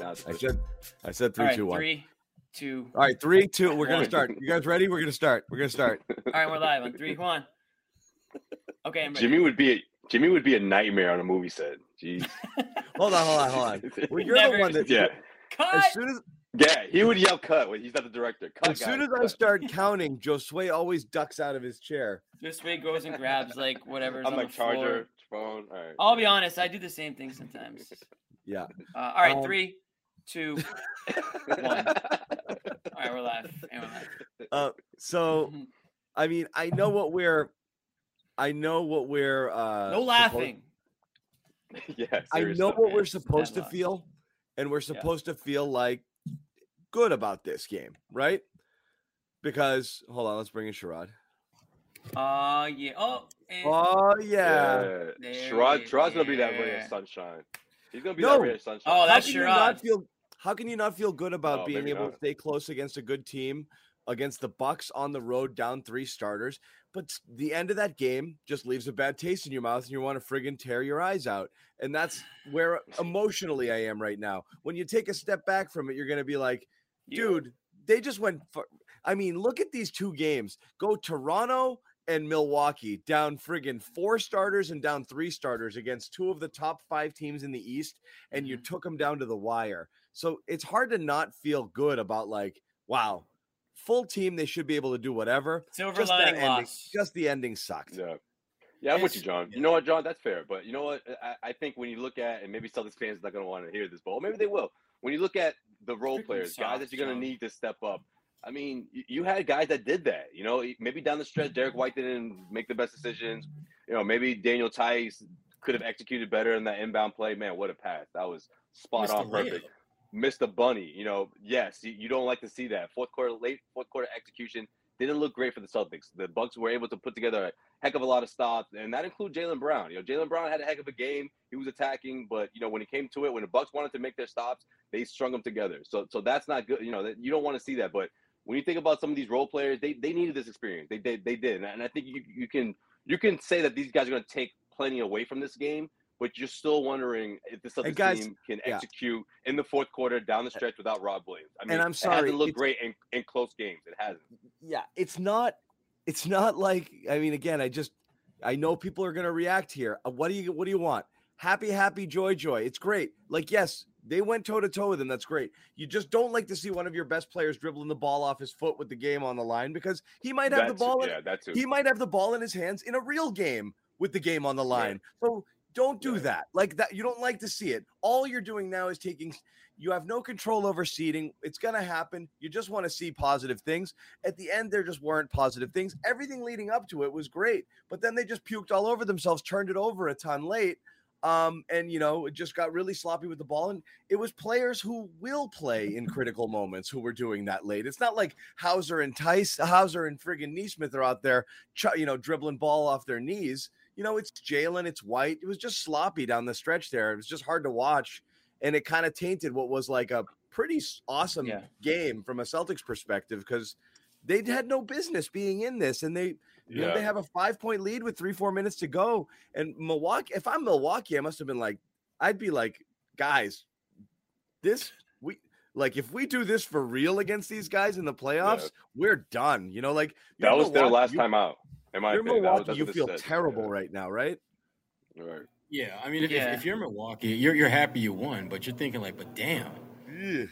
That's I said, I said three, All right, two, one. three, two. All right, three, two. We're gonna start. You guys ready? We're gonna start. We're gonna start. All right, we're live on three, one. Okay, I'm ready. Jimmy would be a, Jimmy would be a nightmare on a movie set. Jeez. Hold on, hold on, hold on. Well, you're Never- the one that. yeah. Cut. As soon as Yeah, he would yell cut. when He's not the director. Cut, as soon guys, as I start counting, Josue always ducks out of his chair. This way goes and grabs like whatever. I'm on like the floor. charger, phone. All right. I'll be honest, I do the same thing sometimes. Yeah. Uh, all right, Um, three, two. One. All right, we're live. And we're live. Uh, so. I mean, I know what we're. I know what we're. Uh, no supposed- laughing. yeah, I know what man. we're supposed to feel, and we're supposed to feel like good about this game, right? Because hold on, let's bring in Sherrod. Uh, yeah. Oh, and Oh yeah. Yeah. There Sherrod, it Sherrod's gonna be that ray of sunshine. He's gonna be No. that ray of sunshine. Oh, How that's can you not feel? How can you not feel good about Oh, being able to stay close against a good team, against the Bucks on the road, down three starters? But the end of that game just leaves a bad taste in your mouth, and you want to friggin' tear your eyes out. And that's where emotionally I am right now. When you take a step back from it, you're gonna be like, dude, they just went. For, I mean, look at these two games. Go Toronto and Milwaukee down friggin' four starters and down three starters against two of the top five teams in the East, and you Mhm. took them down to the wire. So it's hard to not feel good about like, wow, full team. They should be able to do whatever. Silver Just lining ending, loss. just the ending sucked. Yeah. Yeah, I'm with you, John. You know what, John? That's fair. But you know what? I, I think when you look at, and maybe Celtics fans not going to want to hear this, but maybe they will. When you look at the role Freaking players, guys that you're going to need to step up. I mean, you, you had guys that did that. You know, maybe down the stretch, Derrick White didn't make the best decisions. You know, maybe Daniel Theis could have executed better in that inbound play. Man, what a pass! That was spot Missed on, perfect. layup. The bunny. You know, yes, you, you don't like to see that. Fourth quarter, late fourth quarter execution didn't look great for the Celtics. The Bucks were able to put together a heck of a lot of stops, and that includes Jaylen Brown. You know, Jaylen Brown had a heck of a game. He was attacking, but you know when it came to it, when the Bucks wanted to make their stops, they strung them together. So, so that's not good. You know, that you don't want to see that. But when you think about some of these role players, they they needed this experience. They they, they did, and I think you you can you can say that these guys are going to take plenty away from this game. But you're still wondering if this other guys, team can yeah. execute in the fourth quarter down the stretch without Rob Williams. I mean, and I'm sorry, it hasn't looked great in, in close games. It hasn't. yeah, it's not it's not like I mean again, I just I know people are going to react here. Uh, What do you what do you want? Happy happy joy joy. It's great. Like yes, they went toe to toe with him. That's great. You just don't like to see one of your best players dribbling the ball off his foot with the game on the line because he might have the That's- ball in, yeah, that too. he might have the ball in his hands in a real game with the game on the line. So don't do that. Like that, you don't like to see it. All you're doing now is taking. You have no control over seeding. It's gonna happen. You just want to see positive things. At the end, there just weren't positive things. Everything leading up to it was great, but then they just puked all over themselves, turned it over a ton late. Um, and you know, it just got really sloppy with the ball. And it was players who will play in critical moments who were doing that late. It's not like Hauser and Theis, Hauser and friggin' Nesmith are out there, you know, dribbling ball off their knees. You know, it's Jaylen, it's White. It was just sloppy down the stretch there. It was just hard to watch, and it kind of tainted what was like a pretty awesome Yeah. game from a Celtics perspective because they had no business being in this, and they you know, they have a five point lead with three, four minutes to go. And Milwaukee, if I'm Milwaukee, I must have been like, I'd be like, guys, this we like if we do this for real against these guys in the playoffs, we're done. You know, like that was their last you- time out. In my You're opinion, Milwaukee, you feel said. terrible right now, right? Yeah. Right. Yeah, I mean, if, Yeah. if, if you're Milwaukee, you're you're happy you won, but you're thinking like, but damn, Ugh.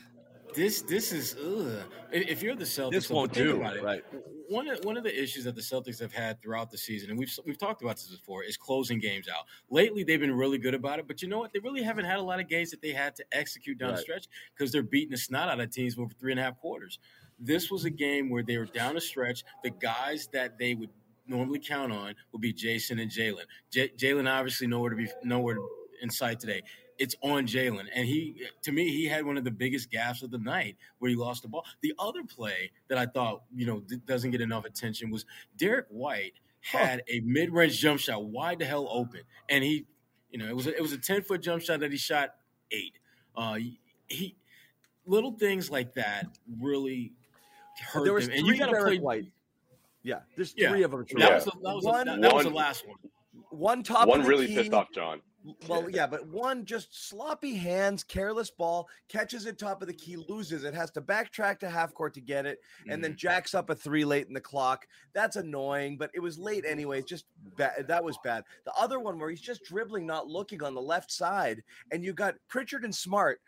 this this is ugh. If if you're the Celtics, This though, won't but think do, about it, right? One of, one of the issues that the Celtics have had throughout the season, and we've we've talked about this before, is closing games out. Lately, they've been really good about it, but you know what? They really haven't had a lot of games that they had to execute down the stretch because they're beating the snot out of teams over three and a half quarters. This was a game where they were down the stretch. The guys that they would normally count on would be Jayson and Jaylen. J- Jaylen obviously nowhere to be nowhere in sight today. It's on Jaylen, and he to me he had one of the biggest gaps of the night where he lost the ball. The other play that I thought you know d- doesn't get enough attention was Derrick White had a mid range jump shot wide the hell open, and he you know it was a, it was a ten foot jump shot that he shot eight. Uh, he, little things like that really hurt There was them, and you got to play. White. Yeah, there's Yeah. three of them. That Yeah. was the, that was, One- that, that was the last one. One top. One really key, pissed off John. Well, yeah, but one just sloppy hands, careless ball, catches it top of the key, loses it, has to backtrack to half court to get it, and then mm-hmm. jacks up a three late in the clock. That's annoying, but it was late anyways. Just bad. That was bad. The other one where he's just dribbling, not looking on the left side, and you got Pritchard and Smart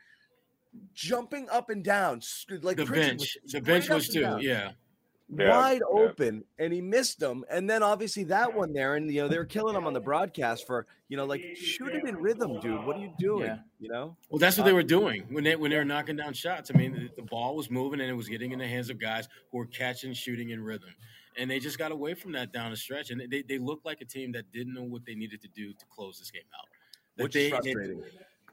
jumping up and down, like the Pritchard bench, was the bench was too. down Yeah, Yeah, wide yeah. open and he missed them and then obviously that one there and you know they were killing him on the broadcast for you know like shoot it in rhythm dude what are you doing Yeah. you know well, that's what they uh, were doing when they when they were knocking down shots. I mean, the, the ball was moving and it was getting in the hands of guys who were catching, shooting in rhythm, and they just got away from that down the stretch. And they they looked like a team that didn't know what they needed to do to close this game out. That which they- is they- frustrating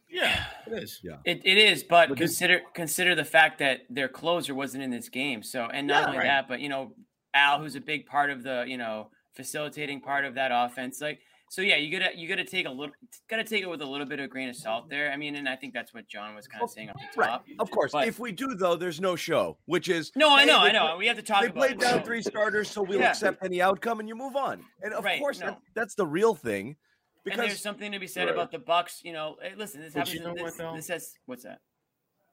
yeah, it is. Yeah, it, it is, but But this- consider consider the fact that their closer wasn't in this game. So, and not Yeah, only right. that, but you know, Al, who's a big part of the you know facilitating part of that offense, like so. Yeah, you gotta you gotta take a little gotta take it with a little bit of grain of salt there. I mean, and I think that's what John was kind of saying up the right of course But- if we do though there's no show which is No, I know, they I know. pla- We have to talk they about played it. down so- three starters so we'll Yeah. accept any outcome and you move on and of Right, course no. that, that's the real thing and there's something to be said Right. about the Bucks. You know, hey, listen, this But happens. you know this, what, this has what's that?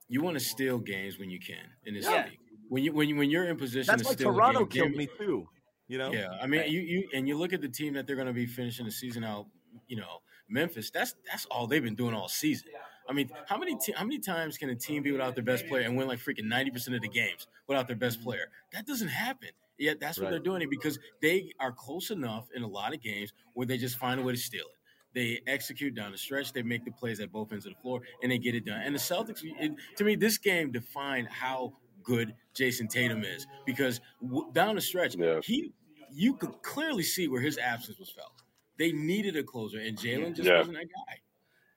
You want to steal games when you can in this Yeah. league. When you when you when you're in position that's to why steal a toronto game, killed game- me too you know Yeah, I mean, Right. you you and you look at the team that they're going to be finishing the season out. You know, Memphis. That's that's all they've been doing all season. I mean, how many te- how many times can a team be without their best player and win like freaking ninety percent of the games without their best player? That doesn't happen. Yet that's what Right. they're doing it because they are close enough in a lot of games where they just find a way to steal it. They execute down the stretch. They make the plays at both ends of the floor, and they get it done. And the Celtics, it, to me, this game defined how good Jayson Tatum is because w- down the stretch, Yeah. he you could clearly see where his absence was felt. They needed a closer, and Jaylen just Yeah. wasn't that guy.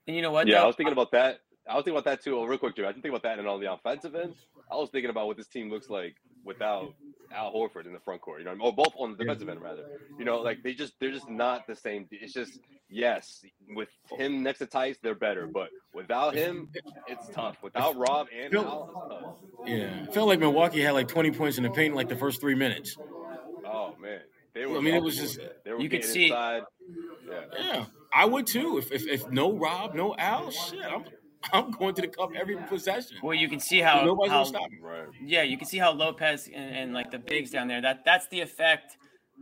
And you know what? Yeah, I was thinking about that. I was thinking about that too. Oh, real quick, Jimmy. I didn't think about that and on the offensive end. I was thinking about what this team looks like without Al Horford in the front court. You know, or oh, both on the defensive end rather. You know, like they just they're just not the same. It's just yes, with him next to Theis, they're better, but without him, it's tough. Without Rob and Phil- Al, it's tough. Yeah, it felt like Milwaukee had like 20 points in the paint in like the first three minutes. Oh man, they were. I mean, it was just- they were You could see- inside. Yeah. Yeah, I would too. If, if if no Rob, no Al, shit, I'm I'm going to the cup every possession. well, you can see how Nobody's how gonna stop me. Right. yeah, you can see how Lopez and, and like the bigs down there. That that's the effect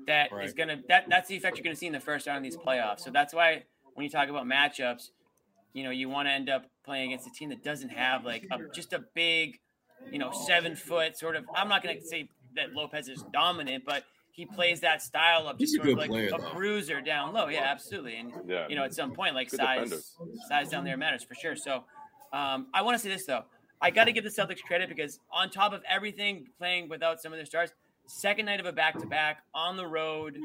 that is Right. gonna that that's the effect you're gonna see in the first round of these playoffs. So that's why when you talk about matchups, you know, you want to end up playing against a team that doesn't have like a, just a big, you know, seven foot sort of. I'm not gonna say that Lopez is dominant, but he plays that style of He's just a sort of like player, a though. bruiser down low. Yeah, absolutely. And Yeah. you know, at some point, like Good size, defender. size down there matters for sure. So, um, I want to say this though. I got to give the Celtics credit because on top of everything, playing without some of their stars, second night of a back-to-back on the road.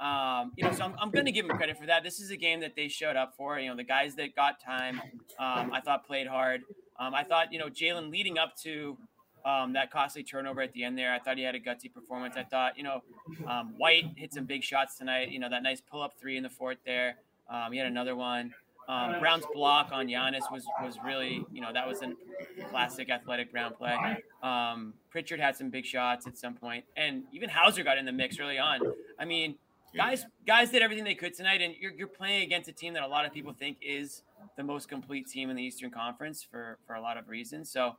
Um, you know, so I'm, I'm going to give them credit for that. This is a game that they showed up for. You know, the guys that got time, um, I thought played hard. Um, I thought, you know, Jaylen leading up to um, that costly turnover at the end there, I thought he had a gutsy performance. I thought, you know, um, White hit some big shots tonight. You know, that nice pull-up three in the fourth there. Um, he had another one. Um, Brown's block on Giannis was was really, you know, that was a classic athletic Brown play. Um, Pritchard had some big shots at some point, and even Hauser got in the mix early on. I mean, guys, guys did everything they could tonight, and you're, you're playing against a team that a lot of people think is the most complete team in the Eastern Conference for for a lot of reasons. So.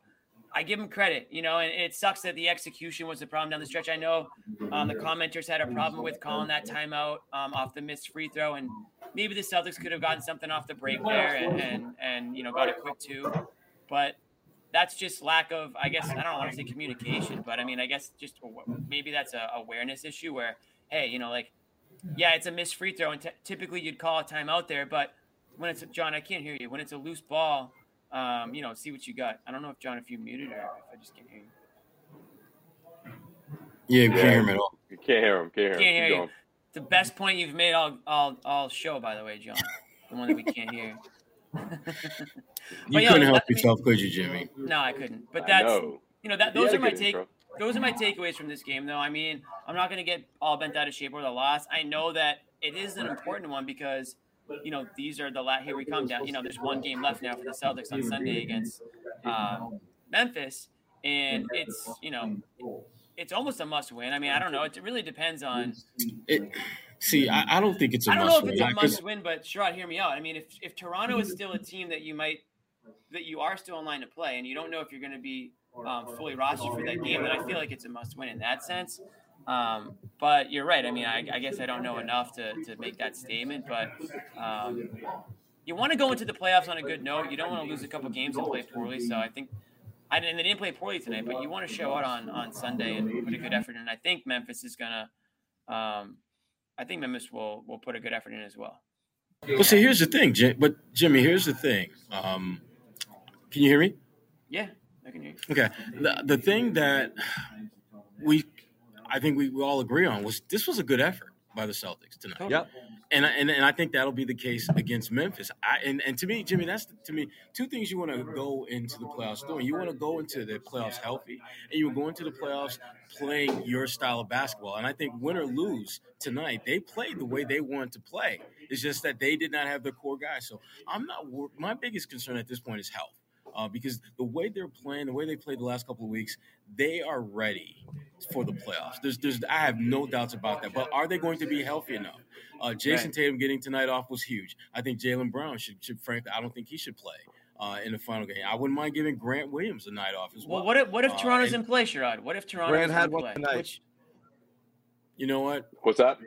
I give him credit, you know, and it sucks that the execution was the problem down the stretch. I know um, the commenters had a problem with calling that timeout um, off the missed free throw, and maybe the Celtics could have gotten something off the break there and, and, and you know got a quick two, but that's just lack of I guess I don't want to say communication, but I mean I guess just maybe that's a awareness issue where hey you know like yeah it's a missed free throw and t- typically you'd call a timeout there, but when it's John I can't hear you when it's a loose ball. Um, you know, see what you got. I don't know if John, if you muted or if I just can't hear you. Yeah, you can't hear him at all. You can't hear him. Can't hear him. Can't hear you. going. The best point you've made all all all show, by the way, John. The one that we can't hear. You couldn't that- help I mean- yourself, could you, Jimmy? No, I couldn't. But that's know. you know that those had are my take. intro. Those are my takeaways from this game, though. I mean, I'm not going to get all bent out of shape over the loss. I know that it is an important one because you know these are the la- here we come down. You know, there's one game left now for the Celtics on Sunday against uh, Memphis, and it's you know it's almost a must win. I mean, I don't know. It really depends on It See, I, I don't think it's a I don't know if it's a I- must win, but Sherrod, hear me out. I mean, if if Toronto is still a team that you might that you are still in line to play, and you don't know if you're going to be um, fully rostered for that game, then I feel like it's a must win in that sense. Um, but you're right. I mean, I, I guess I don't know enough to, to make that statement, but um, you want to go into the playoffs on a good note. You don't want to lose a couple games and play poorly. So I think, I and they didn't play poorly tonight, but you want to show out on, on Sunday and put a good effort in. I think Memphis is gonna, um, I think Memphis will will put a good effort in as well. But see, here's the thing, Jim, but Jimmy, here's the thing. Um, can you hear me? Yeah, I can hear you. Okay. The, the thing that we, I think we, we all agree on was this was a good effort by the Celtics tonight. Yep. And, I- and and I think that'll be the case against Memphis. I, and and to me, Jimmy, that's to me two things you want to go into the playoffs doing. You want to go into the playoffs healthy, and you go into the playoffs playing your style of basketball. And I think win or lose tonight, they played the way they wanted to play. It's just that they did not have their core guys. So I'm not. My biggest concern at this point is health. Uh, because the way they're playing, the way they played the last couple of weeks, they are ready for the playoffs. There's, there's, I have no doubts about that. But are they going to be healthy enough? Uh, Jayson Tatum getting tonight off was huge. I think Jaylen Brown should, should frankly, I don't think he should play uh, in the final game. I wouldn't mind giving Grant Williams a night off as well. Well, what if what if Uh, Toronto's and- in play, Sherrod? What if Toronto Grant had in one play? tonight. Which, You know what? What's that?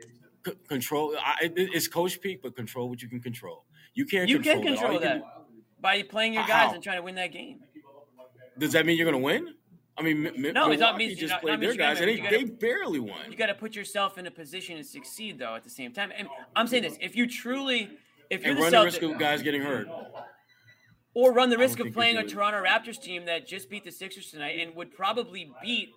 C- control. I, it- it's coach peak, but control what you can control. You can't. you control can control All that by playing your How? guys and trying to win that game. Does that mean you're going to win? I mean, M- No, it's not Milwaukee means- just not- played not their means you're gonna guys, and they, they gotta- barely won. You got to put yourself in a position to succeed, though. At the same time, and I'm saying this: if you truly, if you're and the run the risk of guys getting hurt. or run the risk of playing a. Toronto Raptors team that just beat the Sixers tonight and would probably beat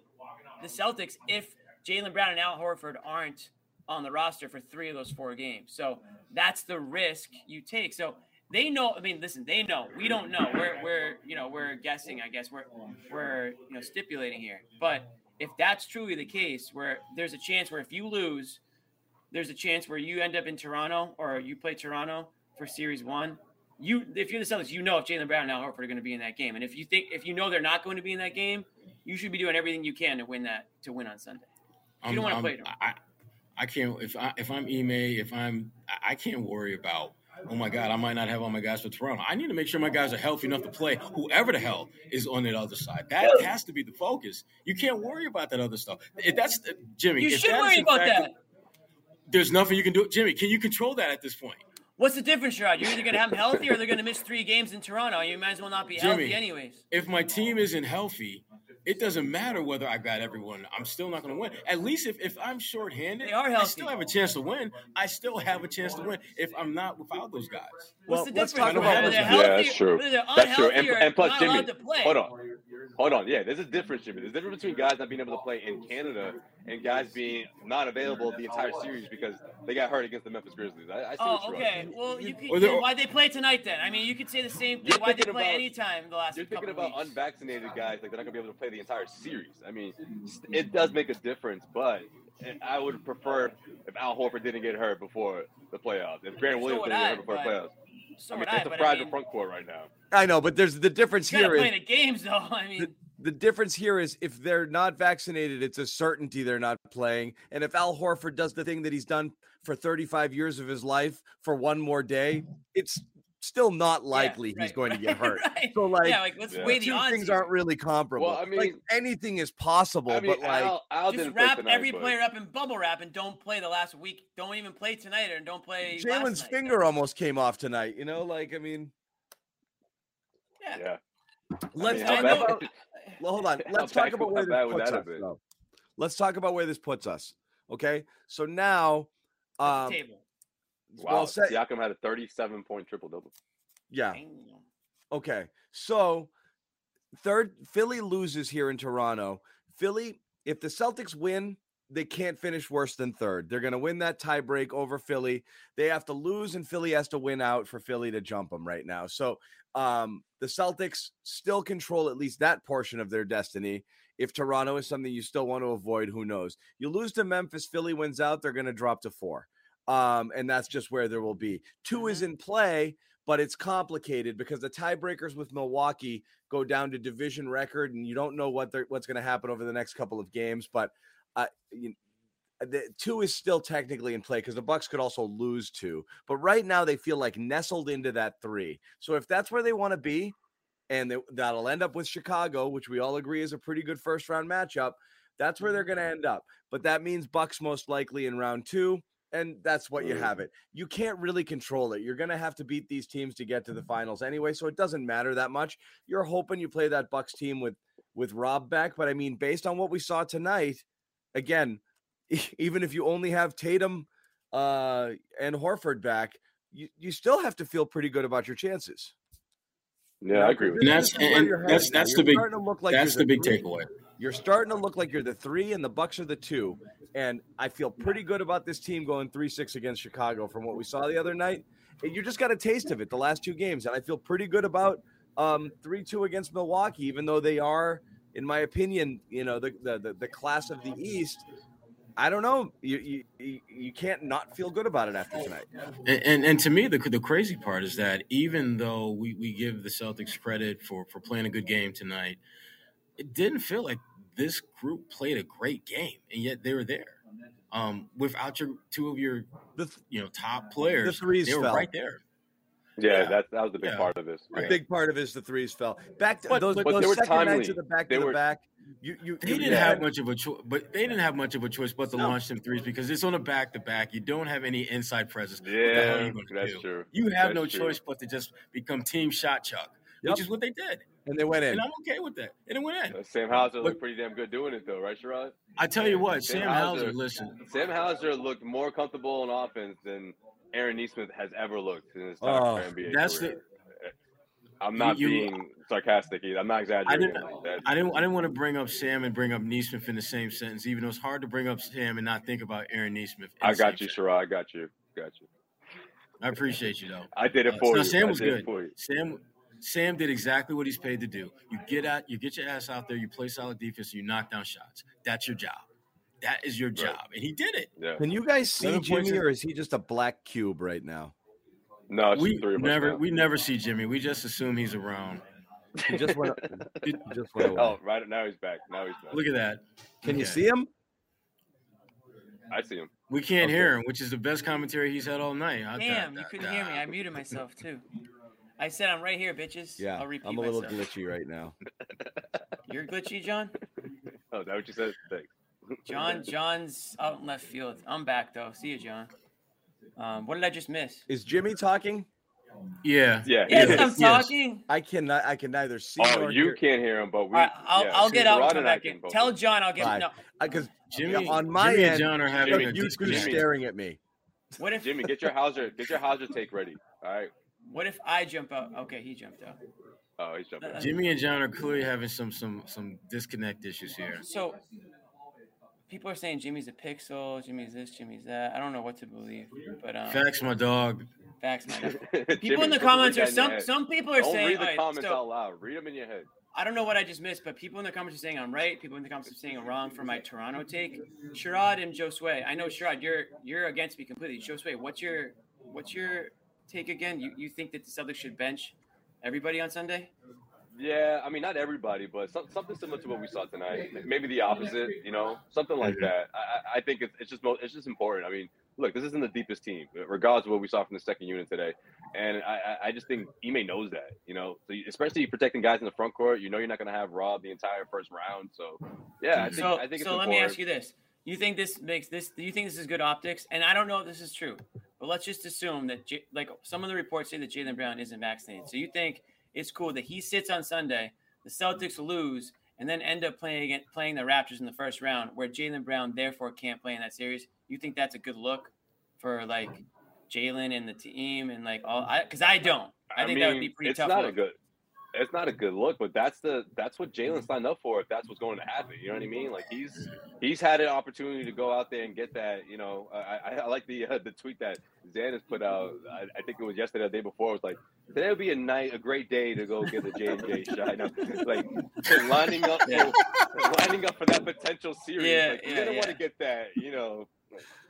the Celtics if Jaylen Brown and Al Horford aren't on the roster for three of those four games. So that's the risk you take. So they know. I mean, listen, they know. We don't know. We're we're you know we're guessing. I guess we're we're you know stipulating here. But if that's truly the case, where there's a chance where if you lose, there's a chance where you end up in Toronto or you play Toronto for Series One. You, if you're the Celtics, you know if Jaylen Brown and Al Horford are going to be in that game, and if you think if you know they're not going to be in that game, you should be doing everything you can to win that to win on Sunday. You don't wanna I'm- play them. I, I can't. If I if I'm Ime, if I'm, I can't worry about. Oh my God, I might not have all my guys for Toronto. I need to make sure my guys are healthy enough to play. Whoever the hell is on the other side, that has to be the focus. You can't worry about that other stuff. If that's Jimmy. You should worry about fact- that. There's nothing you can do, Jimmy. Can you control that at this point? What's the difference, Sherrod? You're either going to have them healthy or they're going to miss three games in Toronto. You might as well not be healthy, anyways. If my team isn't healthy, it doesn't matter whether I got everyone. I'm still not going to win. At least if, if I'm shorthanded, They are healthy. I still have a chance to win. I still have a chance to win if I'm not without those guys. Well, What's the difference? let's difference? talk about they're what's- healthy, Yeah, that's true. That's true. And, and plus, Jimmy, allowed to play. hold on, hold on. Yeah, there's a difference, Jimmy. There's a difference between guys not being able to play in Canada and guys being not available the entire series because they got hurt against the Memphis Grizzlies. I, I see Oh, what you're okay. Well, you could, Or why'd they play tonight then? I mean, you could say the same thing. You're Why'd they thinking play about- anytime the last You're couple thinking about weeks? unvaccinated guys like they're not gonna be able to play the entire series. I mean, it does make a difference, but I would prefer if Al Horford didn't get hurt before the playoffs. If Grant Williams would didn't get hurt before the but- playoffs. So I mean, would I, it's a but fragile I mean, front court right now. I know, but there's the difference here play is the games though. I mean, the difference here is if they're not vaccinated, it's a certainty they're not playing. And if Al Horford does the thing that he's done for 35 years of his life for one more day, it's still not likely yeah, he's right, going to get hurt. right. So like yeah, like let's Yeah. weigh the the two odds. things here. aren't really comparable. Well, I like mean- anything is possible, I mean, but like Al, Al Just didn't wrap tonight, every but- player up in bubble wrap and don't play the last week. Don't even play tonight or don't play. last Jaylen's night. finger almost came off tonight. You know, like I mean, Yeah. Yeah. let's I how talk bad- about. Well, hold on. Let's talk about where this puts us. have been? though. Let's talk about where this puts us. Okay, so now, At um, table. Wow, well, say, Siakam had a 37 point triple double. yeah, Damn. Okay. So third Philly loses here in Toronto. Philly, if the Celtics win, they can't finish worse than third. They're going to win that tiebreak over Philly. They have to lose and Philly has to win out for Philly to jump them right now. So um the Celtics still control at least that portion of their destiny. If Toronto is something you still want to avoid, who knows? You lose to Memphis, Philly wins out, they're going to drop to 4. Um and that's just where there will be. 2 is in play, but it's complicated because the tiebreakers with Milwaukee go down to division record, and you don't know what they're, what's going to happen over the next couple of games. But uh, you, the two is still technically in play because the Bucks could also lose two. But right now they feel like nestled into that three. So if that's where they want to be, and they, that'll end up with Chicago, which we all agree is a pretty good first round matchup. That's where they're going to end up. But that means Bucks most likely in round two, and that's what you have it. You can't really control it. You're going to have to beat these teams to get to the finals anyway, so it doesn't matter that much. You're hoping you play that Bucks team with with Rob back, but I mean, based on what we saw tonight, again, even if you only have Tatum uh, and Horford back, you, you still have to feel pretty good about your chances. Yeah, I agree with And that. that's and that's that's the big that's the big takeaway. You're starting to look like you're the three, and the Bucks are the two. And I feel pretty good about this team going three six against Chicago from what we saw the other night. You just got a taste of it the last two games, and I feel pretty good about um, three two against Milwaukee, even though they are, in my opinion, you know the the the, class of the East. I don't know. You, you you you can't not feel good about it after tonight. And, and and to me, the the crazy part is that even though we, we give the Celtics credit for for playing a good game tonight, it didn't feel like this group played a great game, and yet they were there. Um, without your two of your The th- you know top players, the threes they were fell. right there. Yeah, Yeah. that that was the big Yeah. part of this. A Yeah. big part of it is the threes fell back to But- those, but those they were nights timely. of the back They to the back. You you They you didn't had- have much of a choice, but they didn't have much of a choice but to No. launch them threes because it's on a back to back. You don't have any inside presence. What the hell are Yeah, that's do? true. You have That's no true. choice but to just become team shot chuck, Yep. which is what they did, and they went in. and I'm okay with that. And it went in. Uh, Sam Hauser looked pretty damn good doing it though, right, Sherrod? I tell you what, Sam Sam Hauser, Hauser- listen, Sam Hauser looked more comfortable in offense than Aaron Nesmith has ever looked in his Oh, entire NBA that's career. the I'm not you- being sarcastic either. I'm not exaggerating didn't- like. I didn't I didn't want to bring up Sam and bring up Nesmith in the same sentence, even though it's hard to bring up Sam and not think about Aaron Nesmith. I got you, sentence. Sherrod. I got you. Got you. I appreciate you though. I did it Uh, for no, you. Sam was good. for you. Sam Sam did exactly what he's paid to do. You get out, you get your ass out there, you play solid defense, you knock down shots. That's your job. That is your job, and he did it. Yeah. Can you guys see Seven Jimmy, or is he just a black cube right now? No, it's We three of never, we never see Jimmy. We just assume he's around. He just went. he just went away. Oh, right now he's back. Now he's back. Look at that. Can you see him? I see him. We can't Okay. hear him, which is the best commentary he's had all night. I- Damn, da- you couldn't da. hear me. I muted myself too. I said I'm right here, bitches. Yeah, I'll repeat I'm a little myself. glitchy right now. You're glitchy, John. Oh, is that what you said? Thanks. John, John's out in left field. I'm back though. See you, John. Um, what did I just miss? Is Jimmy talking? Yeah. Yeah. Yes, he. I'm Yes. talking. I cannot. I can neither see Oh, nor you hear. can't hear him, but we. All right, I'll, yeah, I'll get out Sherrod and come back in. Tell John I'll get Fine. no. Because Jimmy, on my Jimmy end, and John are having Jimmy, a you two staring at me. What if Jimmy, get your Hauser, get your Hauser take ready. All right. What if I jump out? Okay, he jumped out. Oh, he's jumping. Jimmy and John are clearly having some some some disconnect issues here. So people are saying Jimmy's a pixel, Jimmy's this, Jimmy's that. I don't know what to believe, but um, Facts, my dog. facts, my Jimmy, People in the comments are that in your some some people are Don't saying. read the all right, comments so- out loud. Read them in your head. I don't know what I just missed, but people in the comments are saying I'm right. People in the comments are saying I'm wrong for my Toronto take. Sherrod and Josue. I know Sherrod, you're you're against me completely. Josue, what's your what's your take again? You you think that the Celtics should bench everybody on Sunday? Yeah, I mean, not everybody, but some, something similar to what we saw tonight. Maybe the opposite, you know, something like that. I, I- I think it's, it's just mo- it's just important. I mean, look, this isn't the deepest team, regardless of what we saw from the second unit today, and I, I- I just think Ime knows that, you know, so you- especially protecting guys in the front court. You know, you're not going to have Rob the entire first round, so yeah, I think so I think it's so let important. me ask you this: You think this makes this? Do you think this is good optics? And I don't know if this is true, but let's just assume that J, like some of the reports say that Jaylen Brown isn't vaccinated. So you think it's cool that he sits on Sunday, the Celtics lose, and then end up playing against, playing the Raptors in the first round, where Jaylen Brown therefore can't play in that series? You think that's a good look for like Jaylen and the team and like all? Because I, don't. I, think that would be pretty it's tough. not look. a good. It's not a good look, but that's the that's what Jaylen signed up for. If that's what's going to happen, you know what I mean? Like he's he's had an opportunity to go out there and get that. You know, I, I, like the uh, the tweet that Zannis put out. I, I think it was yesterday, or the day before. It was like today would be a night, a great day to go get the J and J shot. I know, like lining up, Yeah. for, lining up for that potential series. Yeah, like, you're yeah, gonna want to get that, you know,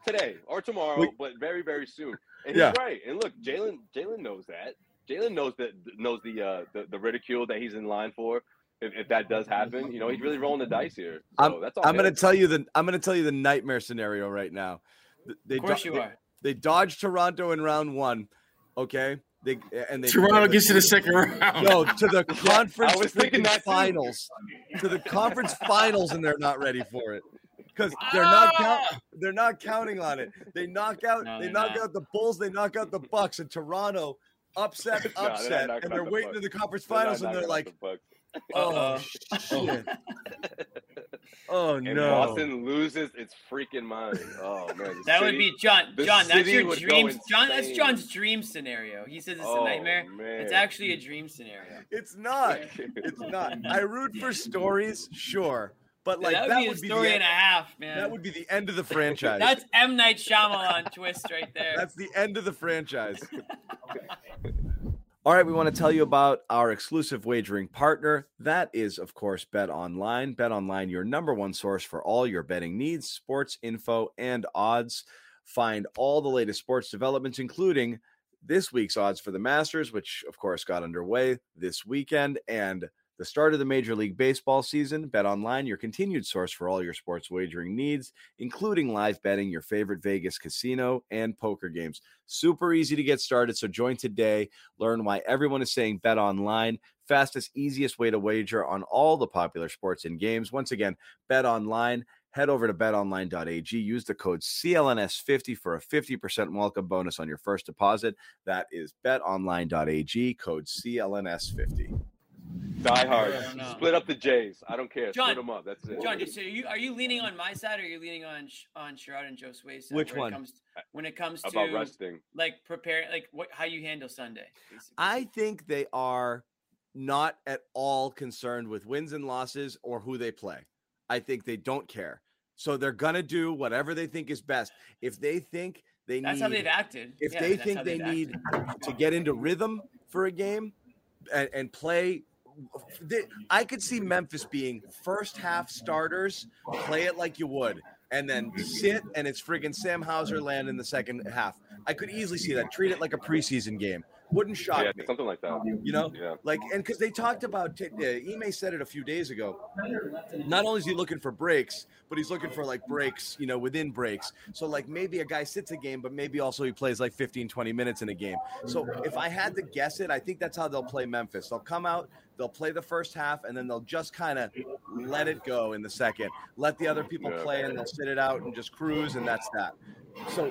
today or tomorrow, but very very soon. And Yeah. he's right. And look, Jaylen Jaylen knows that. Jaylen knows that knows the, uh, the the ridicule that he's in line for. if, if that does happen, you know, he's really rolling the dice here. So I'm- that's all I'm gonna tell you the I'm gonna tell you the nightmare scenario right now. They Of course do- you they, are. they dodged Toronto in round one. Okay. They and they Toronto gets to the second round. no to the conference I was thinking that finals to the conference finals and they're not ready for it because they're not count, Ah! they're not counting on it. They knock out No, they knock not. out the Bulls, they knock out the Bucks, and Toronto upset No, they're upset, knocking and they're the waiting Bucks. in the conference They're finals, and they're like, the oh Uh-oh. shit, oh and no. Boston loses its freaking mind. Oh man, the That would be John. John, that's your would dream. John, that's. John's dream scenario. He says it's Oh, a nightmare. Man. It's actually a dream scenario. It's not. It's not. I root for stories, sure, but like that would that be a would be story the and a end, half, man. that would be the end of the franchise. That's M Night Shyamalan twist right there. That's the end of the franchise. All right, we want to tell you about our exclusive wagering partner. That is, of course, Bet Online. Bet Online, your number one source for all your betting needs, sports info, and odds. Find all the latest sports developments, including this week's odds for the Masters, which, of course, got underway this weekend, and the start of the Major League Baseball season. Bet Online, your continued source for all your sports wagering needs, including live betting, your favorite Vegas casino, and poker games. Super easy to get started. So join today. Learn why everyone is saying bet online. Fastest, easiest way to wager on all the popular sports and games. Once again, bet online. Head over to betonline.ag. Use the code CLNS50 for a 50% welcome bonus on your first deposit. That is betonline.ag, code CLNS50. Die hard. I don't know. Split up the Jays. I don't care. John- Split them up. That's it. John, just so you are you leaning on my side or are you leaning on Sh- on Sherrod and Josue's side Which when one? It comes when it comes to about resting. like prepare like what how you handle Sunday. basically. I think they are not at all concerned with wins and losses or who they play. I think they don't care. So they're going to do whatever they think is best. If they think they that's need how they've acted. if Yeah, they think they they've need acted. to get into rhythm for a game and, and play they, i could see memphis being first half starters play it like you would and then sit and it's friggin' sam hauser land in the second half. I could easily see that. Treat it like a preseason game. Wouldn't shock Yeah, me. something like that. you know? Yeah. like and because they talked about uh, Ime said it a few days ago. Not only is he looking for breaks but he's looking for like breaks you know within breaks. So like maybe a guy sits a game but maybe also he plays like 15 20 minutes in a game. So if i had to guess it i think that's how they'll play memphis. They'll come out they'll play the first half and then they'll just kind of let it go in the second let the other people Yeah. play and they'll sit it out and just cruise and that's that so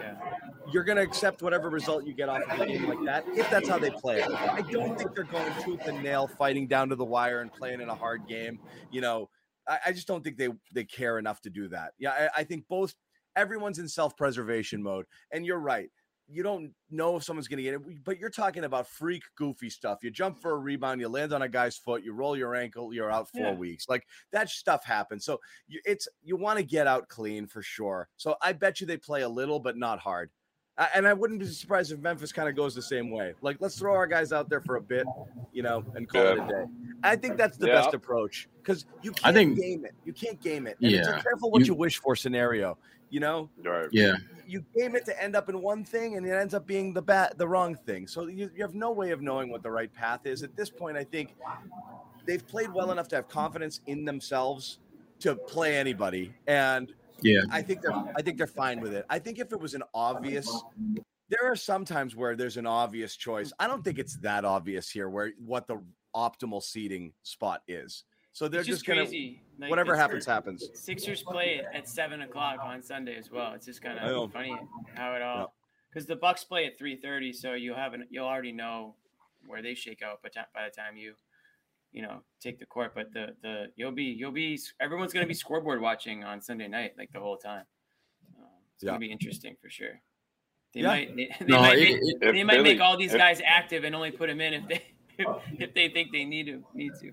you're going to accept whatever result you get off of a game like that if that's how they play it. I don't think they're going tooth and nail, fighting down to the wire and playing in a hard game. You know, I, I just don't think they they care enough to do that. Yeah, I, I think both everyone's in self preservation mode, and you're right. You don't know if someone's going to get it, but you're talking about freak, goofy stuff. You jump for a rebound, you land on a guy's foot, you roll your ankle, you're out four Yeah. weeks. Like that stuff happens. So you, it's you want to get out clean for sure. So I bet you they play a little, but not hard. I- And I wouldn't be surprised if Memphis kind of goes the same way. Like, let's throw our guys out there for a bit, you know, and call it a day. I think that's the Yeah. best approach because you can't I think- game it. You can't game it. And it's a Yeah. careful what you, You- wish for scenario. You know, Right. Yeah. you game it to end up in one thing, and it ends up being the bat the wrong thing. So you, you have no way of knowing what the right path is at this point. I think they've played well enough to have confidence in themselves to play anybody, and Yeah. I think they're I think they're fine with it. I think if it was an obvious there are some times where there's an obvious choice. I don't think it's that obvious here where what the optimal seating spot is. So they're It's just, just gonna crazy. Like, whatever it's- happens happens. Sixers play at seven o'clock on Sunday as well. It's just kind of funny how it all Yep. because the Bucks play at three thirty, so you'll have an you'll already know where they shake out by, ti- by the time you you know take the court. But the the you'll be you'll be everyone's gonna be scoreboard watching on Sunday night like the whole time. Um, it's Yeah. gonna be interesting for sure. They Yeah. might they, they No, might it- make, it- If they might Philly- make all these if- guys active and only put them in if they if, if they think they need to need to.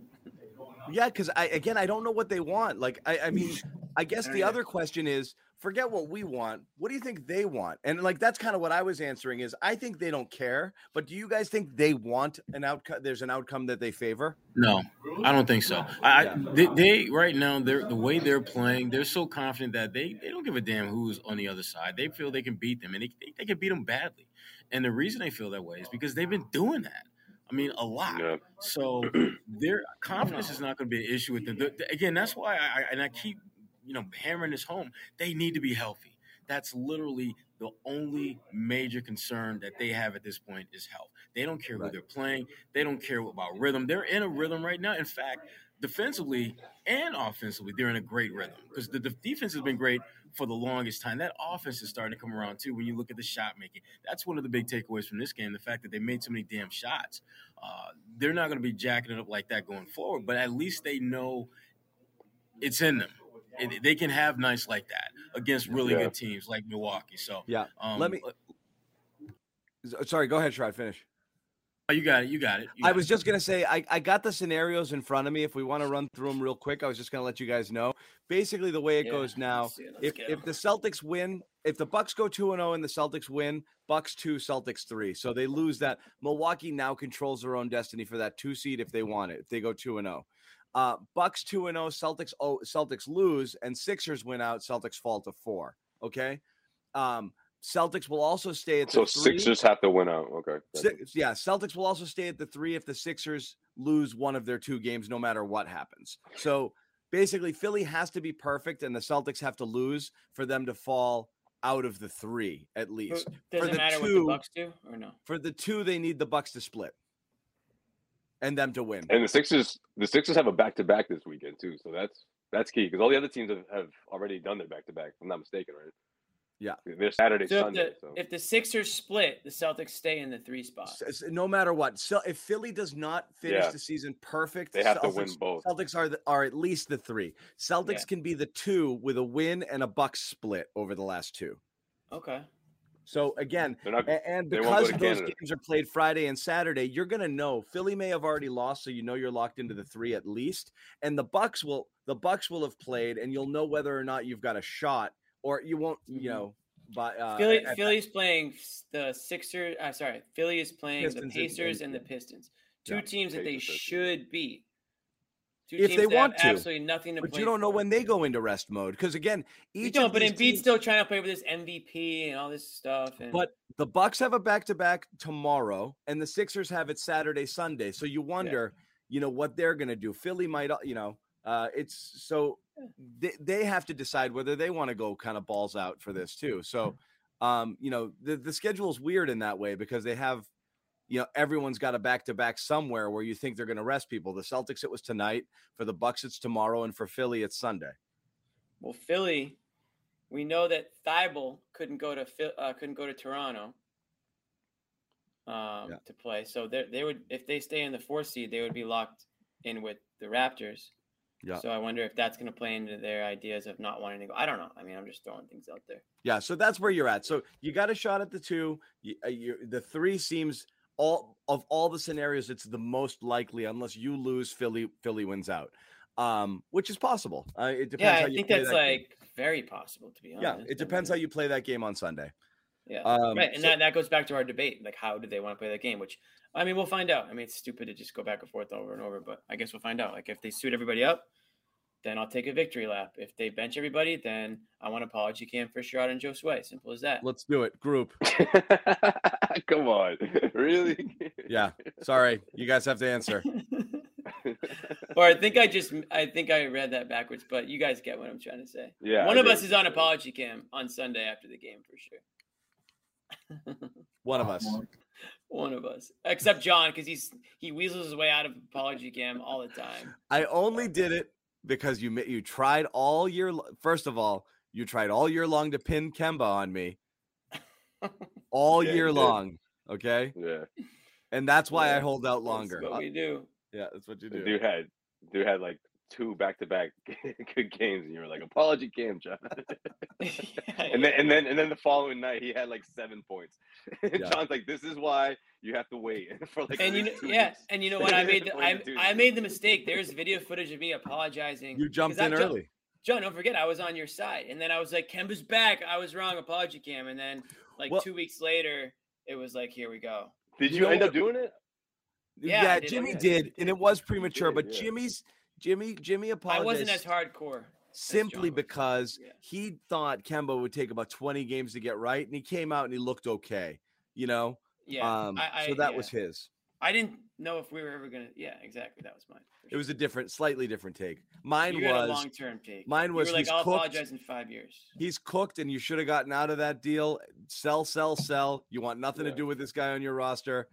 Yeah, because I again I don't know what they want. Like I, I mean, I guess don't the either. other question is forget what we want. What do you think they want? And like that's kind of what I was answering is I think they don't care, but do you guys think they want an outcome? There's an outcome that they favor. No, I don't think so. I, I they, they right now they're the way they're playing. They're so confident that they, they don't give a damn who's on the other side. They feel they can beat them, and they, they, they can beat them badly. And the reason they feel that way is because they've been doing that. I mean, a lot. Yeah. So their confidence is not going to be an issue with them. The- the- again, that's why I and I keep you know hammering this home. They need to be healthy. That's literally the only major concern that they have at this point is health. They don't care Right. who they're playing. They don't care about rhythm. They're in a rhythm right now. In fact, defensively and offensively, they're in a great rhythm because the, the defense has been great for the longest time. That offense is starting to come around too. When you look at the shot making, that's one of the big takeaways from this game: the fact that they made so many damn shots. Uh, they're not going to be jacking it up like that going forward, but at least they know it's in them. It, they can have nights like that against really Yeah. good teams like Milwaukee. So, Yeah. um, Let me- Sorry, go ahead, Sherrod. Finish. Oh, you got it. You got it. You I was it. just gonna say I, I got the scenarios in front of me. If we want to run through them real quick, I was just gonna let you guys know. Basically, the way it Yeah, goes now, let's. Let's if if the Celtics win, if the Bucks go two and zero and the Celtics win, Bucks two, Celtics three. So they lose that. Milwaukee now controls their own destiny for that two seed if they want it. If they go two and zero, uh, Bucks two and zero, Celtics oh Celtics lose and Sixers win out. Celtics fall to four. Okay, um, Celtics will also stay at So three. Sixers have to win out. Okay. Si- yeah, Celtics will also stay at the three if the Sixers lose one of their two games, no matter what happens. So basically, Philly has to be perfect, and the Celtics have to lose for them to fall out of the three at least. Does the it matter what the Bucks do or no? For the two, they need the Bucks to split and them to win. And the Sixers, the Sixers have a back to back this weekend too. So that's that's key because all the other teams have, have already done their back to back. If I'm not mistaken, right? Yeah. They're Saturday, So if Sunday. the, so if the Sixers split, the Celtics stay in the three spot. S- s- No matter what, so if Philly does not finish Yeah. the season perfect, they have to Celtics, win both. Celtics are the, are at least the three. Celtics Yeah. can be the two with a win and a Bucks split over the last two. Okay. So again, not. And They won't go because those Canada. games are played Friday and Saturday, you're gonna know Philly may have already lost, so you know you're locked into the three at least. And the Bucks will the Bucks will have played, and you'll know whether or not you've got a shot, or you won't. You know, by uh, Philly, at- Philly's playing the Sixers. Uh, sorry, Philly is playing Pistons the Pacers and- and, the Pistons. Two Yeah, teams that they should beat. If they want to. absolutely nothing to but play. you don't know when they go into rest mode because again, You don't, but Embiid's teams- still trying to play with this MVP and all this stuff. And But the Bucks have a back to back tomorrow, and the Sixers have it Saturday, Sunday. So you wonder, you know, what they're going to do. Philly might, you know, uh, it's so they, they have to decide whether they want to go kind of balls out for this too. So, um, you know, the the schedule is weird in that way because they have, you know, everyone's got a back to back somewhere where you think they're going to rest people. The Celtics it was tonight, for the Bucks it's tomorrow, and for Philly it's Sunday. well, Philly, we know that Thybulle couldn't go to uh, couldn't go to Toronto um, Yeah. to play. So they they would if they stay in the fourth seed, they would be locked in with the Raptors. Yeah. So I wonder if that's going to play into their ideas of not wanting to go. I don't know. I mean, I'm just throwing things out there. Yeah, so that's where you're at. So you got a shot at the two. You, uh, you, the three seems all of all the scenarios. It's the most likely, unless you lose, Philly Philly wins out, um, which is possible. Uh, it depends. Yeah, I think that's that game. like very possible to be honest. Yeah, it depends how you play that game on Sunday. Yeah, Um, right, and so- that, that goes back to our debate. Like, how do they want to play that game? Which, I mean, we'll find out. I mean, it's stupid to just go back and forth over and over, but I guess we'll find out. Like, if they suit everybody up, then I'll take a victory lap. If they bench everybody, then I want apology cam for Sherrod and Josue. Simple as that. Let's do it, group. Come on, really? Yeah, sorry, you guys have to answer. or I think I just, I think I read that backwards, but you guys get what I'm trying to say. Yeah. One I of did. us is on apology cam on Sunday after the game for sure. One of us. One of us, except John, because he's he weasels his way out of apology cam all the time. I only did it because you you tried all year. First of all, you tried all year long to pin Kemba on me, all Yeah, year long. Okay, Yeah. and that's why I hold out That's longer. what Uh, we do. yeah, that's what you The do. dude had dude had like two back to back good games, and you were like, apology game, John. Yeah, and then and then and then the following night he had like seven points. And Yeah. John's like, this is why you have to wait for like and you know, least two yeah, weeks. and you know what? I made the, I. I made the mistake. There's video footage of me apologizing. You jumped 'cause I in jumped- early. John, don't forget, I was on your side, and then I was like, "Kemba's back." I was wrong, apology cam, and then like Well- two weeks later, it was like, "Here we go." Did you you, know end what- up doing it? Yeah, Yeah, did, Jimmy yeah. did, and it was premature. did, but yeah. Jimmy's Jimmy Jimmy apologized. I wasn't as hardcore. simply because Yeah. he thought Kemba would take about twenty games to get right, and he came out and he looked okay. You know, Yeah, um, I, I, so that yeah. was his. I didn't know if we were ever gonna. Yeah, exactly. That was mine. It was a different, slightly different take. Mine you was long term take. mine was like, he's I'll cooked. apologize in five years. he's cooked, and you should have gotten out of that deal. Sell, sell, sell. You want nothing Yeah. to do with this guy on your roster.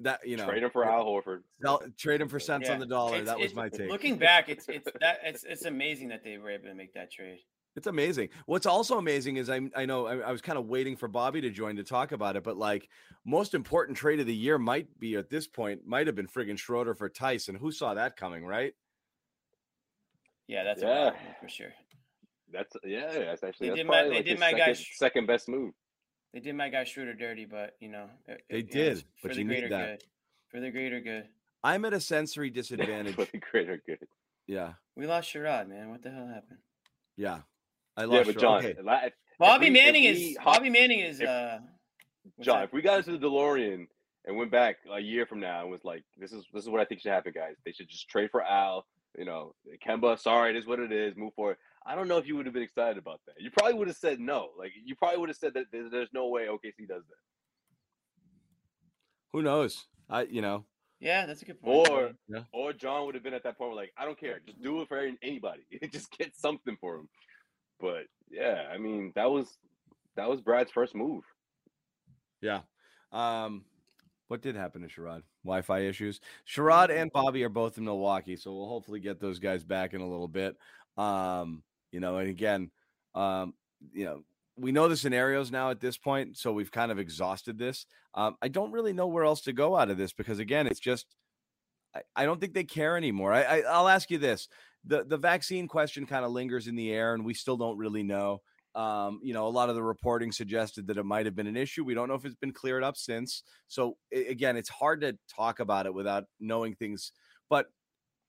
That you know, Trade him for Al Horford. sell, trade him for cents on the dollar. it's- that was my take. Looking back, it's it's that it's it's amazing that they were able to make that trade. It's amazing. What's also amazing is I I know I, I was kind of waiting for Bobby to join to talk about it, but like most important trade of the year might be at this point might have been friggin' Schroeder for Tyson. Who saw that coming, right? Yeah, that's Yeah. for sure. That's yeah. That's actually They that's did my- they like did my guy second, Sh- second best move. They did my guy Schroeder dirty, but you know it- They it- you know, did, but for you the need greater that. good. For the greater good. I'm at a sensory disadvantage. for the greater good. yeah, We lost Sherrod, man. What the hell happened? yeah. I Yeah, lost. but Schro- John, okay. la- if- Bobby we- Manning we is hop- Bobby Manning is if- uh what's John, that? if we got into the DeLorean and went back a year from now and was like, "This is this is what I think should happen, guys. They should just trade for Al." You know, Kemba. Sorry, it is what it is. Move forward. I don't know if you would have been excited about that. You probably would have said no. Like you probably would have said that there's, there's no way OKC does that. Who knows? I you know. Yeah, that's a good point. Or Yeah. or John would have been at that point where like, I don't care, just do it for anybody. just get something for him. But yeah, I mean that was that was Brad's first move. Yeah. Um, what did happen to Sherrod? Wi-Fi issues. Sherrod and Bobby are both in Milwaukee, so we'll hopefully get those guys back in a little bit. Um, you know, and again, um, you know, we know the scenarios now at this point, so we've kind of exhausted this. Um, I don't really know where else to go out of this because again, it's just I, I don't think they care anymore. I, I I'll ask you this: the the vaccine question kind of lingers in the air, and we still don't really know. Um, you know, a lot of the reporting suggested that it might have been an issue. We don't know if it's been cleared up since. So again, it's hard to talk about it without knowing things. But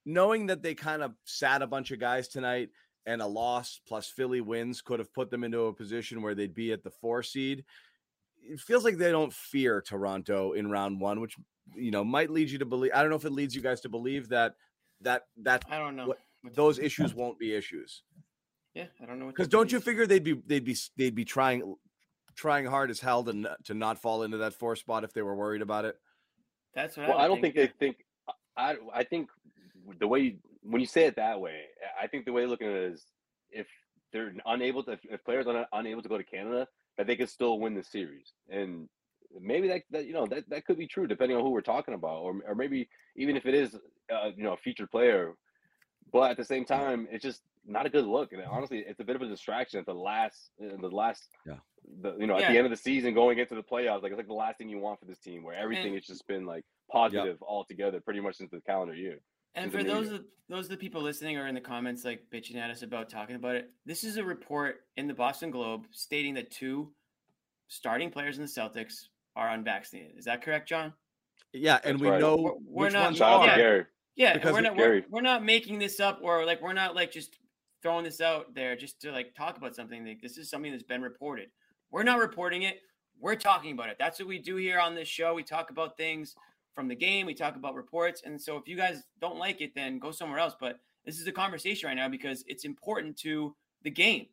knowing that they kind of sat a bunch of guys tonight and a loss plus Philly wins could have put them into a position where they'd be at the four seed. It feels like they don't fear Toronto in round one, which you know might lead you to believe. I don't know if it leads you guys to believe that that that I don't know. what- what those believe. issues won't be issues. Yeah, I don't know. Because don't you figure they'd be they'd be they'd be trying trying hard as hell to n- to not fall into that four spot if they were worried about it? That's what Well, I, I don't think they think. I I think the way when you say it that way, I think the way they're looking at it is if they're unable to, if, if players are unable to go to Canada, that they could still win the series, and maybe that, that you know that, that could be true depending on who we're talking about, or or maybe even if it is uh, you know a featured player, but at the same time, it's just not a good look, and honestly, it's a bit of a distraction at the last the last Yeah. the you know at the end of the season going into the playoffs, like it's like the last thing you want for this team, where everything And- has just been like positive altogether, pretty much since the calendar year. And for those of those of the people listening or in the comments like bitching at us about talking about it, this is a report in the Boston Globe stating that two starting players in the Celtics are unvaccinated. Is that correct, John? Yeah, and That's we right. know We're- we're not- ones Shout out are. to Gary. Yeah, Because we're not we're, we're not making this up or like we're not like just throwing this out there just to like talk about something. Like this is something that's been reported. We're not reporting it. We're talking about it. That's what we do here on this show. We talk about things from the game. We talk about reports. And so if you guys don't like it, then go somewhere else. But this is a conversation right now because it's important to the game.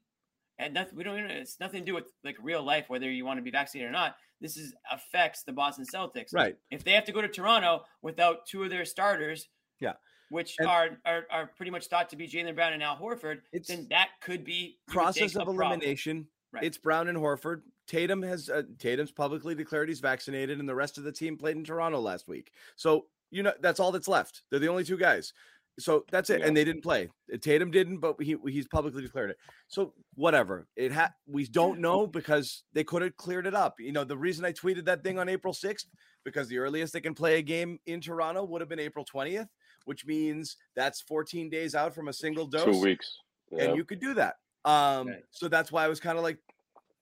And nothing, we don't. It's nothing to do with like real life, whether you want to be vaccinated or not. This is affects the Boston Celtics Right. if they have to go to Toronto without two of their starters, Yeah. which And- are, are are pretty much thought to be Jaylen Brown and Al Horford, It's then that could be Process of elimination. Right. It's Brown and Horford. Tatum has uh, Tatum's publicly declared he's vaccinated, and the rest of the team played in Toronto last week. So you know that's all that's left. They're the only two guys. So that's it, Yeah. and they didn't play. Tatum didn't, but he he's publicly declared it. So whatever. It ha- we don't know because they could have cleared it up. You know the reason I tweeted that thing on April sixth because the earliest they can play a game in Toronto would have been April twentieth, which means that's fourteen days out from a single dose Two weeks. Yeah. and you could do that. Um, Right. so that's why I was kind of like,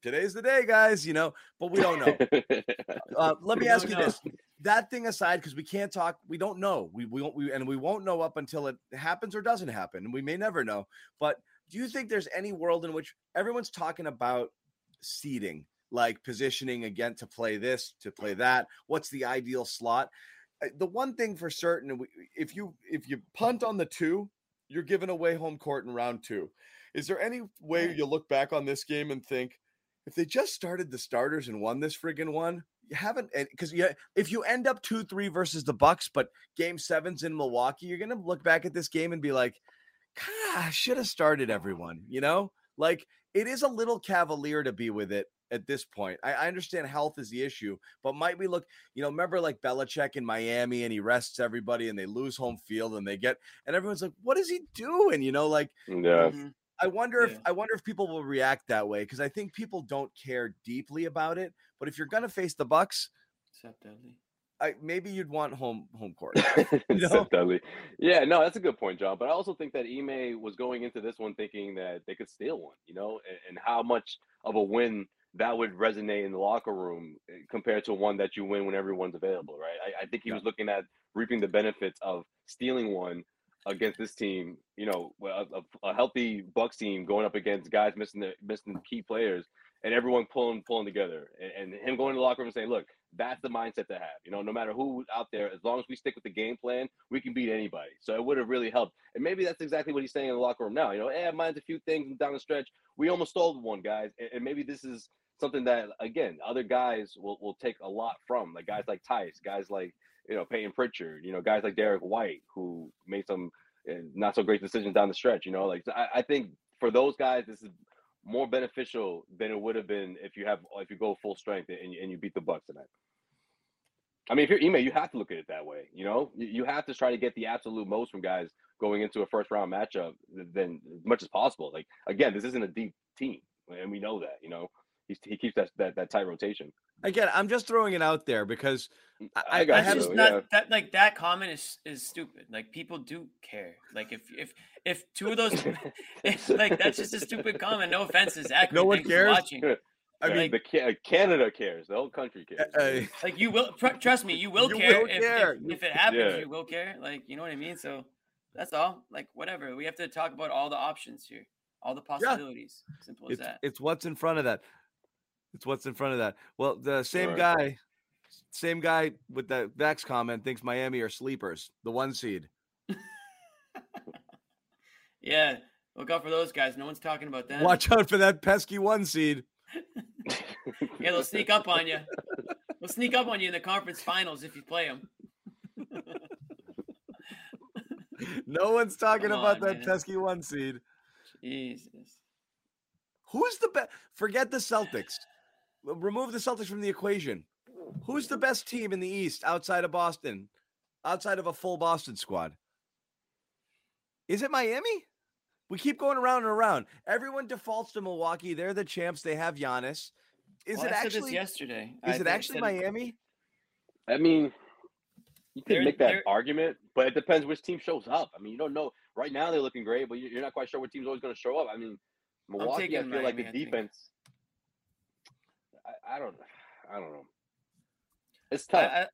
today's the day, guys, you know, but we don't know. uh, let me We ask you know. this: that thing aside, because we can't talk, we don't know. We we won't, we and we won't know up until it happens or doesn't happen, and we may never know. But do you think there's any world in which everyone's talking about seeding, like positioning again to play this, to play that? What's the ideal slot? Uh, The one thing for certain, if you if you punt on the two, you're giving away home court in round two. Is there any way you look back on this game and think, if they just started the starters and won this friggin' one, you haven't eh, because you if you end up two three versus the Bucks, but Game Seven's in Milwaukee, you're gonna look back at this game and be like, "God, I should have started everyone." You know, like it is a little cavalier to be with it at this point. I, I, understand health is the issue, but might we look, you know, remember like Belichick in Miami and he rests everybody and they lose home field and they get and everyone's like, what is he doing? You know, like yeah. Mm-hmm. I wonder Yeah. if I wonder if people will react that way because I think people don't care deeply about it. But if you're gonna face the Bucks, Except Dudley. I, maybe you'd want home home court. You know? Dudley. Yeah, no, that's a good point, John. But I also think that Ime was going into this one thinking that they could steal one, you know, and, and how much of a win that would resonate in the locker room eh, compared to one that you win when everyone's available, right? I, I think he Yeah. was looking at reaping the benefits of stealing one against this team. You know, a, a, healthy Bucks team going up against guys missing the missing key players, and everyone pulling pulling together, and, and him going to the locker room and saying, "Look, that's the mindset to have. You know, no matter who's out there, as long as we stick with the game plan, we can beat anybody." So it would have really helped, and maybe that's exactly what he's saying in the locker room now. You know, eh, mine's a few things down the stretch. We almost stole one, guys, and, and maybe this is something that again other guys will, will take a lot from, like guys like Theis, guys like you know Payton Pritchard, you know guys like Derrick White who made some uh, not so great decisions down the stretch. You know, like I, I think for those guys this is more beneficial than it would have been if you have if you go full strength and and you beat the Bucks tonight. I mean, if you're Ime, you have to look at it that way. You know, you, you have to try to get the absolute most from guys going into a first round matchup than as much as possible. Like again, this isn't a deep team, and we know that. You know, He's, he keeps that, that that tight rotation. Again, I'm just throwing it out there because I, I, got I That's have you, just yeah. that like that comment is is stupid. Like people do care. Like if if if two of those if, like that's just a stupid comment. No offense, is Zach. No one cares? Watching. I Yeah, mean, the Canada cares. The whole country cares. uh, Like you will tr- trust me, you will You care, will if, care. If, if it happens. Yeah. You will care. Like you know what I mean. So that's all. Like whatever. We have to talk about all the options here, all the possibilities. Simple as it's that. it's what's in front of that. It's what's in front of that. Well, the same Right. guy, same guy with the Vax comment thinks Miami are sleepers, the one seed. Yeah. Look out for those guys. No one's talking about them. Watch out for that pesky one seed. Yeah, they'll sneak up on you. They'll sneak up on you in the conference finals if you play them. No one's talking Come about on, that man. pesky one seed. Jesus. Who's the best? Forget the Celtics. L- Remove the Celtics from the equation. Who's the best team in the East outside of Boston? Outside of a full Boston squad? Is it Miami? We keep going around and around. Everyone defaults to Milwaukee. They're the champs. They have Giannis. Is Well, it I said this actually? yesterday? Is I it actually said it- Miami? I mean, you could They're- make that argument, but it depends which team shows up. I mean, you don't know. Right now, they're looking great, but you- you're not quite sure what team's always going to show up. I mean, Milwaukee, I taking feel like Miami, the I think. Defense. I, I don't. I don't know. It's tough. I-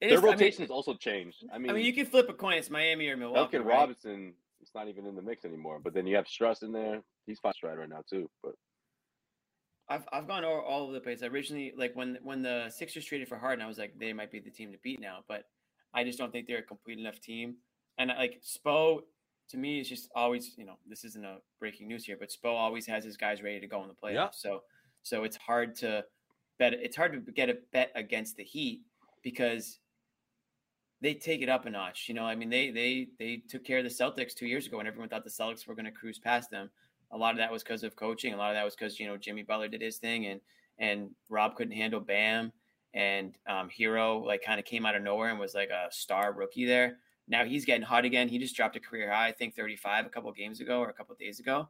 it Their is- I mean- rotation has also changed. I mean, I mean, you can flip a coin. It's Miami or Milwaukee. Duncan right? Robinson, it's not even in the mix anymore. But then you have Strus in there. He's fine stride right now too. But I've I've gone all, all over the place. I originally like when when the Sixers traded for Harden, I was like they might be the team to beat now, but I just don't think they're a complete enough team. And like Spo, to me, is just always you know this isn't a breaking news here, but Spo always has his guys ready to go in the playoffs. Yeah. So so it's hard to bet. It's hard to get a bet against the Heat because they take it up a notch. You know, I mean they they they took care of the Celtics two years ago, and everyone thought the Celtics were going to cruise past them a lot of that was because of coaching. A lot of that was because you know Jimmy Butler did his thing, and and Rob couldn't handle Bam, and um, Herro like kind of came out of nowhere and was like a star rookie there. Now he's getting hot again. He just dropped a career high, I think 35 a couple games ago or a couple days ago,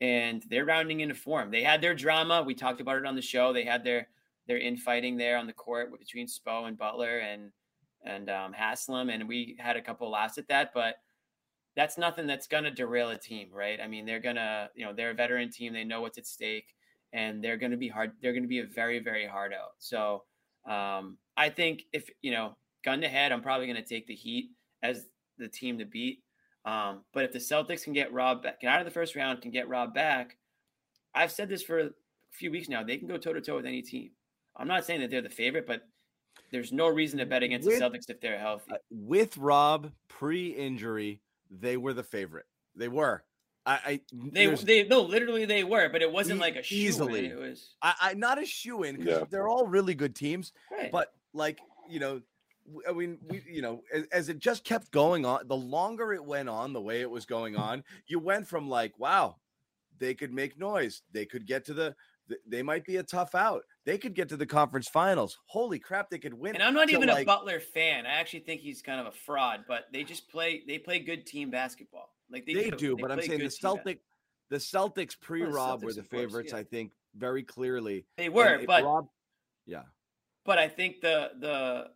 and they're rounding into form. They had their drama. We talked about it on the show. They had their their infighting there on the court between Spo and Butler and and um, Haslem, and we had a couple laughs at that, but that's nothing that's going to derail a team, right? I mean, they're to, you know, they're a veteran team. They know what's at stake and they're to be hard. They're to be a very, very hard out. So um, I think if, you know, gun to head, I'm probably to take the Heat as the team to beat. Um, but if the Celtics can get Rob back, get out of the first round, can get Rob back, I've said this for a few weeks now. They can go toe to toe with any team. I'm not saying that they're the favorite, but there's no reason to bet against With- the Celtics if they're healthy. Uh, With Rob pre-injury, they were the favorite. They were. I, I They there's- they no, literally they were, but it wasn't E- like a shoe easily. It was I, I not a shoe in because Yeah. they're all really good teams. right. But like you know, w- I mean, we you know, as, as it just kept going on, the longer it went on, the way it was going on, you went from like, wow, they could make noise, they could get to the, they might be a tough out, they could get to the conference finals. Holy crap, they could win. and I'm not even a Butler fan. I actually think he's kind of a fraud, but they just play they play good team basketball. Like they, They, do, They but I'm saying the good team bas- Celtic, the Celtics pre-Rob were the of course, favorites. yeah. I think very clearly. They were, but Rob, yeah, but I think the the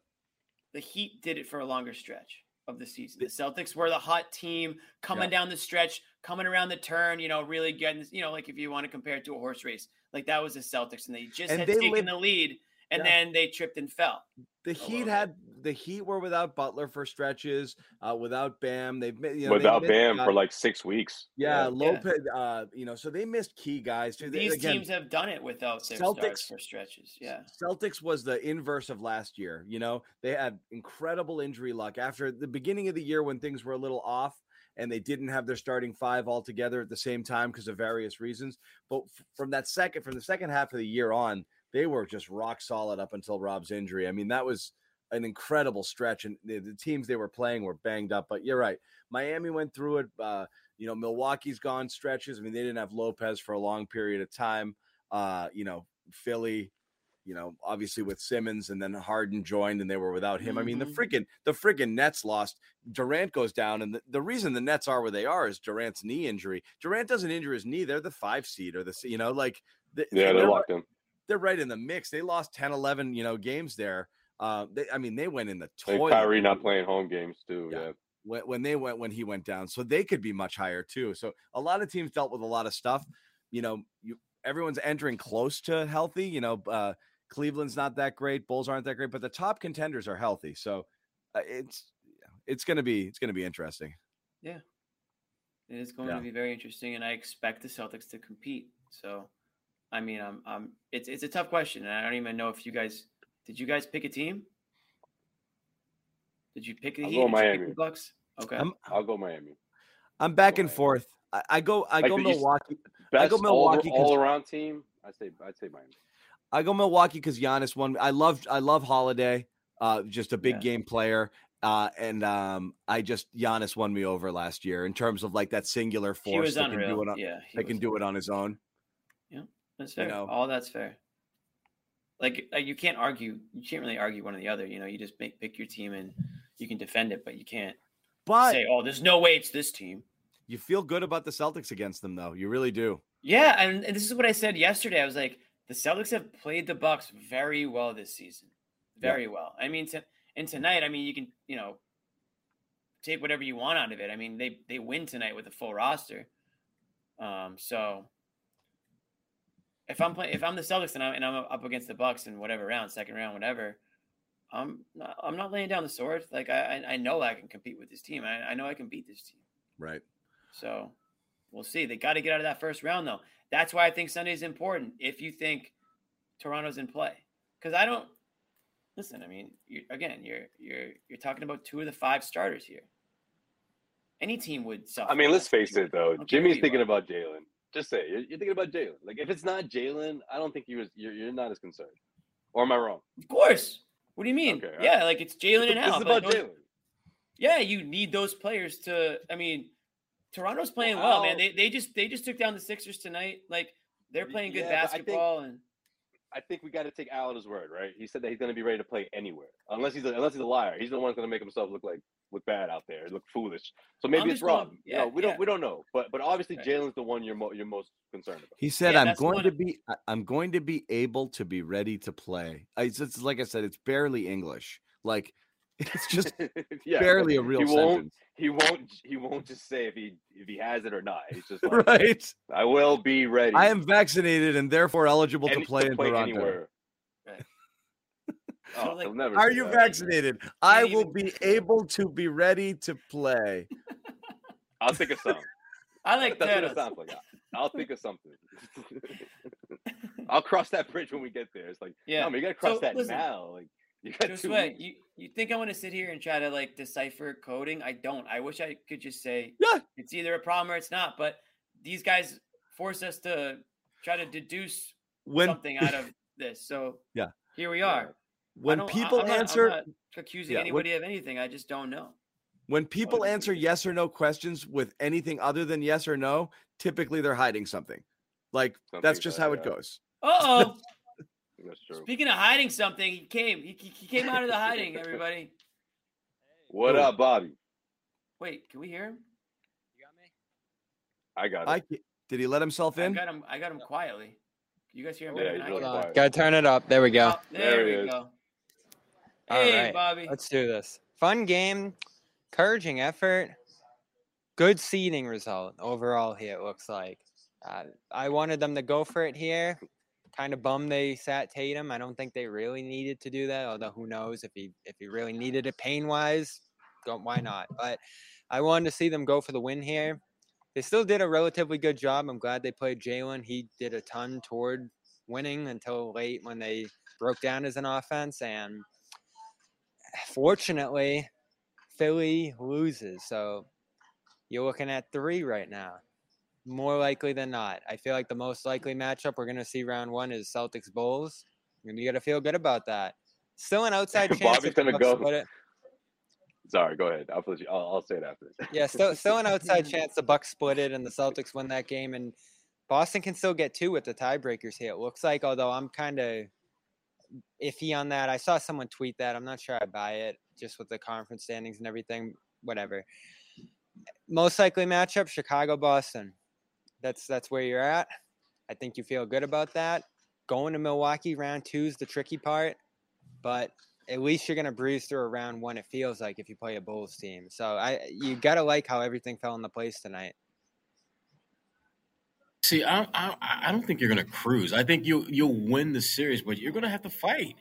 the Heat did it for a longer stretch of the season. The Celtics were the hot team coming Yeah. down the stretch, coming around the turn, you know, really getting, you know, like if you want to compare it to a horse race, like that was the Celtics, and they just And had they taken lived- the lead, and Yeah. then they tripped and fell. the Heat had the Heat were without Butler for stretches, uh, without Bam. They've mi- you know, Without missed Bam guys- for like six weeks. yeah, Yeah. Lopez. Uh, you know, so they missed key guys too. These again, teams have done it without their Celtics- for stretches. Yeah. Celtics was the inverse of last year. You know, they had incredible injury luck after the beginning of the year when things were a little off and they didn't have their starting five all together at the same time because of various reasons. But f- from that second, from the second half of the year on, they were just rock solid up until Rob's injury. I mean, that was an incredible stretch, and the, the teams they were playing were banged up. But you're right, Miami went through it. Uh, you know, Milwaukee's gone stretches. I mean, they didn't have Lopez for a long period of time. Uh, you know, Philly, you know, obviously with Simmons and then Harden joined and they were without him. I mean, the Mhm. freaking the freaking Nets lost. Durant goes down, and the, the reason the Nets are where they are is Durant's knee injury. Durant doesn't injure his knee; they're the five seed or the you know, like the, Yeah, they're, they locked him. They're right in the mix. They lost 10, 11, you know, games there. Uh, they, I mean, they went in the Like toilet Kyrie not playing home games too. Yeah. Yeah. when, when they went when he went down, so they could be much higher too. So a lot of teams dealt with a lot of stuff. You know, you everyone's entering close to healthy. You know, uh, Cleveland's not that great, Bulls aren't that great, but the top contenders are healthy. So uh, it's it's gonna be it's gonna be interesting. Yeah, it is going Yeah. to be very interesting, and I expect the Celtics to compete. So, I mean, I'm, I'm. It's it's a tough question, and I don't even know if you guys did. You guys pick a team? Did you pick the I'll Heat? go Did you pick Miami. the Bucks. Okay. I'm I'll go Miami. I'm back and Miami. forth. I, I go I Like go Milwaukee. Best go Milwaukee all, around team. I say I say Miami. I go Milwaukee because Giannis won. I love I love Holiday, uh, just a big Yeah. game player. Uh, and um, I just Giannis won me over last year in terms of like that singular he force was that can do unreal. it on, yeah, he that can do it on his own. That's you fair. know. All that's fair. Like, like you can't argue. You can't really argue one or the other. You know, you just make, pick your team and you can defend it, but you can't But say, "Oh, there's no way it's this team." you feel good about the Celtics against them, though. You really do. Yeah, and, and this is what I said yesterday. I was like, the Celtics have played the Bucks very well this season, very well. I mean, to, and tonight, I mean, you can you know take whatever you want out of it. I mean, they they win tonight with a full roster. Um, so if I'm playing, if I'm the Celtics and I'm and I'm up against the Bucks in whatever round, second round, whatever, I'm not, I'm not laying down the sword. Like I I I know I can compete with this team. I, I know I can beat this team. Right. So we'll see. They got to get out of that first round, though. That's why I think Sunday is important. If you think Toronto's in play, because I don't listen. I mean, you again, you're you're you're talking about two of the five starters here. Any team would suffer. I mean, let's face it though. don't care who Jimmy's thinking are. about Jaylen. Just say you're, you're thinking about Jaylen. Like if it's not Jaylen, I don't think you're, you're you're not as concerned. Or am I wrong? Of course. What do you mean? Okay, yeah, like it's Jaylen and this Al. is about Jaylen. yeah, you need those players to. I mean, Toronto's playing well, man. They they just they just took down the Sixers tonight. Like they're playing good yeah, I think- basketball, and I think we got to take Al at his word, right? He said that he's going to be ready to play anywhere, unless he's a, unless he's a liar. He's the one that's going to make himself look like look bad out there, look foolish. So maybe I'm it's just going- wrong. you yeah, know, we yeah. don't we don't know, but but obviously Right. Jaylen's the one you're mo- you're most concerned about. He said, Yeah, "I'm going to be. I- I'm going to be able to be ready to play." It's, it's like I said, it's barely English. Like it's just yeah, barely a real he won't he won't he won't just say if he if he has it or not. He's just like, right? I will be ready. I am vaccinated and therefore eligible to any- play in Toronto. anywhere. Oh, like, never Are you that. vaccinated? I will be able to be ready to play. I'll think of something. I like That's what that. it sounds like. I'll think of something. I'll cross that bridge when we get there. It's like, Yeah. no, man, you gotta cross So, that listen, now. Like, you got Just two weeks. You you think I want to sit here and try to like decipher coding? I don't. I wish I could just say Yeah. it's either a problem or it's not. But these guys force us to try to deduce When something out of this. So Yeah. here we are. When don't- I- people I'm not- I'm answer not accusing Yeah, when- anybody of anything. I just don't know. when people answer yes or no questions with anything other than yes or no, typically they're hiding something. Like that's just how it that. goes. Uh oh. That's true. Speaking of hiding something, he came. He, he came out of the hiding. Everybody, What Who? up, Bobby? wait. Can we hear him? You got me? I got it. I ca- did he let himself in? I in? got him. I got him quietly. You guys hear him Yeah, better he's I really can? Hold on. quiet. Gotta turn it up. There we go. Oh, there, There he we is. go. All Hey, right. Bobby. Let's do this. Fun game, encouraging effort, good seeding result overall here. It looks like. Uh, I wanted them to go for it here. Kind of bummed they sat Tatum. I don't think they really needed to do that. Although who knows if he if he really needed it pain wise, go why not? But I wanted to see them go for the win here. They still did a relatively good job. I'm glad they played Jaylen. He did a ton toward winning until late when they broke down as an offense and fortunately, Philly loses. So you're looking at three right now. More likely than not. I feel like the most likely matchup we're going to see round one is Celtics Bulls. And you got to feel good about that. Still an outside chance. Bobby's gonna go. split it. Sorry, go ahead. I'll, you, I'll, I'll say it after. Yeah, still still an outside chance the Bucks split it and the Celtics win that game and Boston can still get two with the tiebreakers here. It looks like, although I'm kind of iffy on that. I saw someone tweet that. I'm not sure I buy it, just with the conference standings and everything. Whatever. Most likely matchup: Chicago Boston. That's that's where you're at. I think you feel good about that. Going to Milwaukee round two is the tricky part, but at least you're gonna breeze through a round one. It feels like if you play a Bulls team. So I you gotta like how everything fell into place tonight. See, I, I I don't think you're to cruise. I think you'll you'll win the series, but you're to have to fight.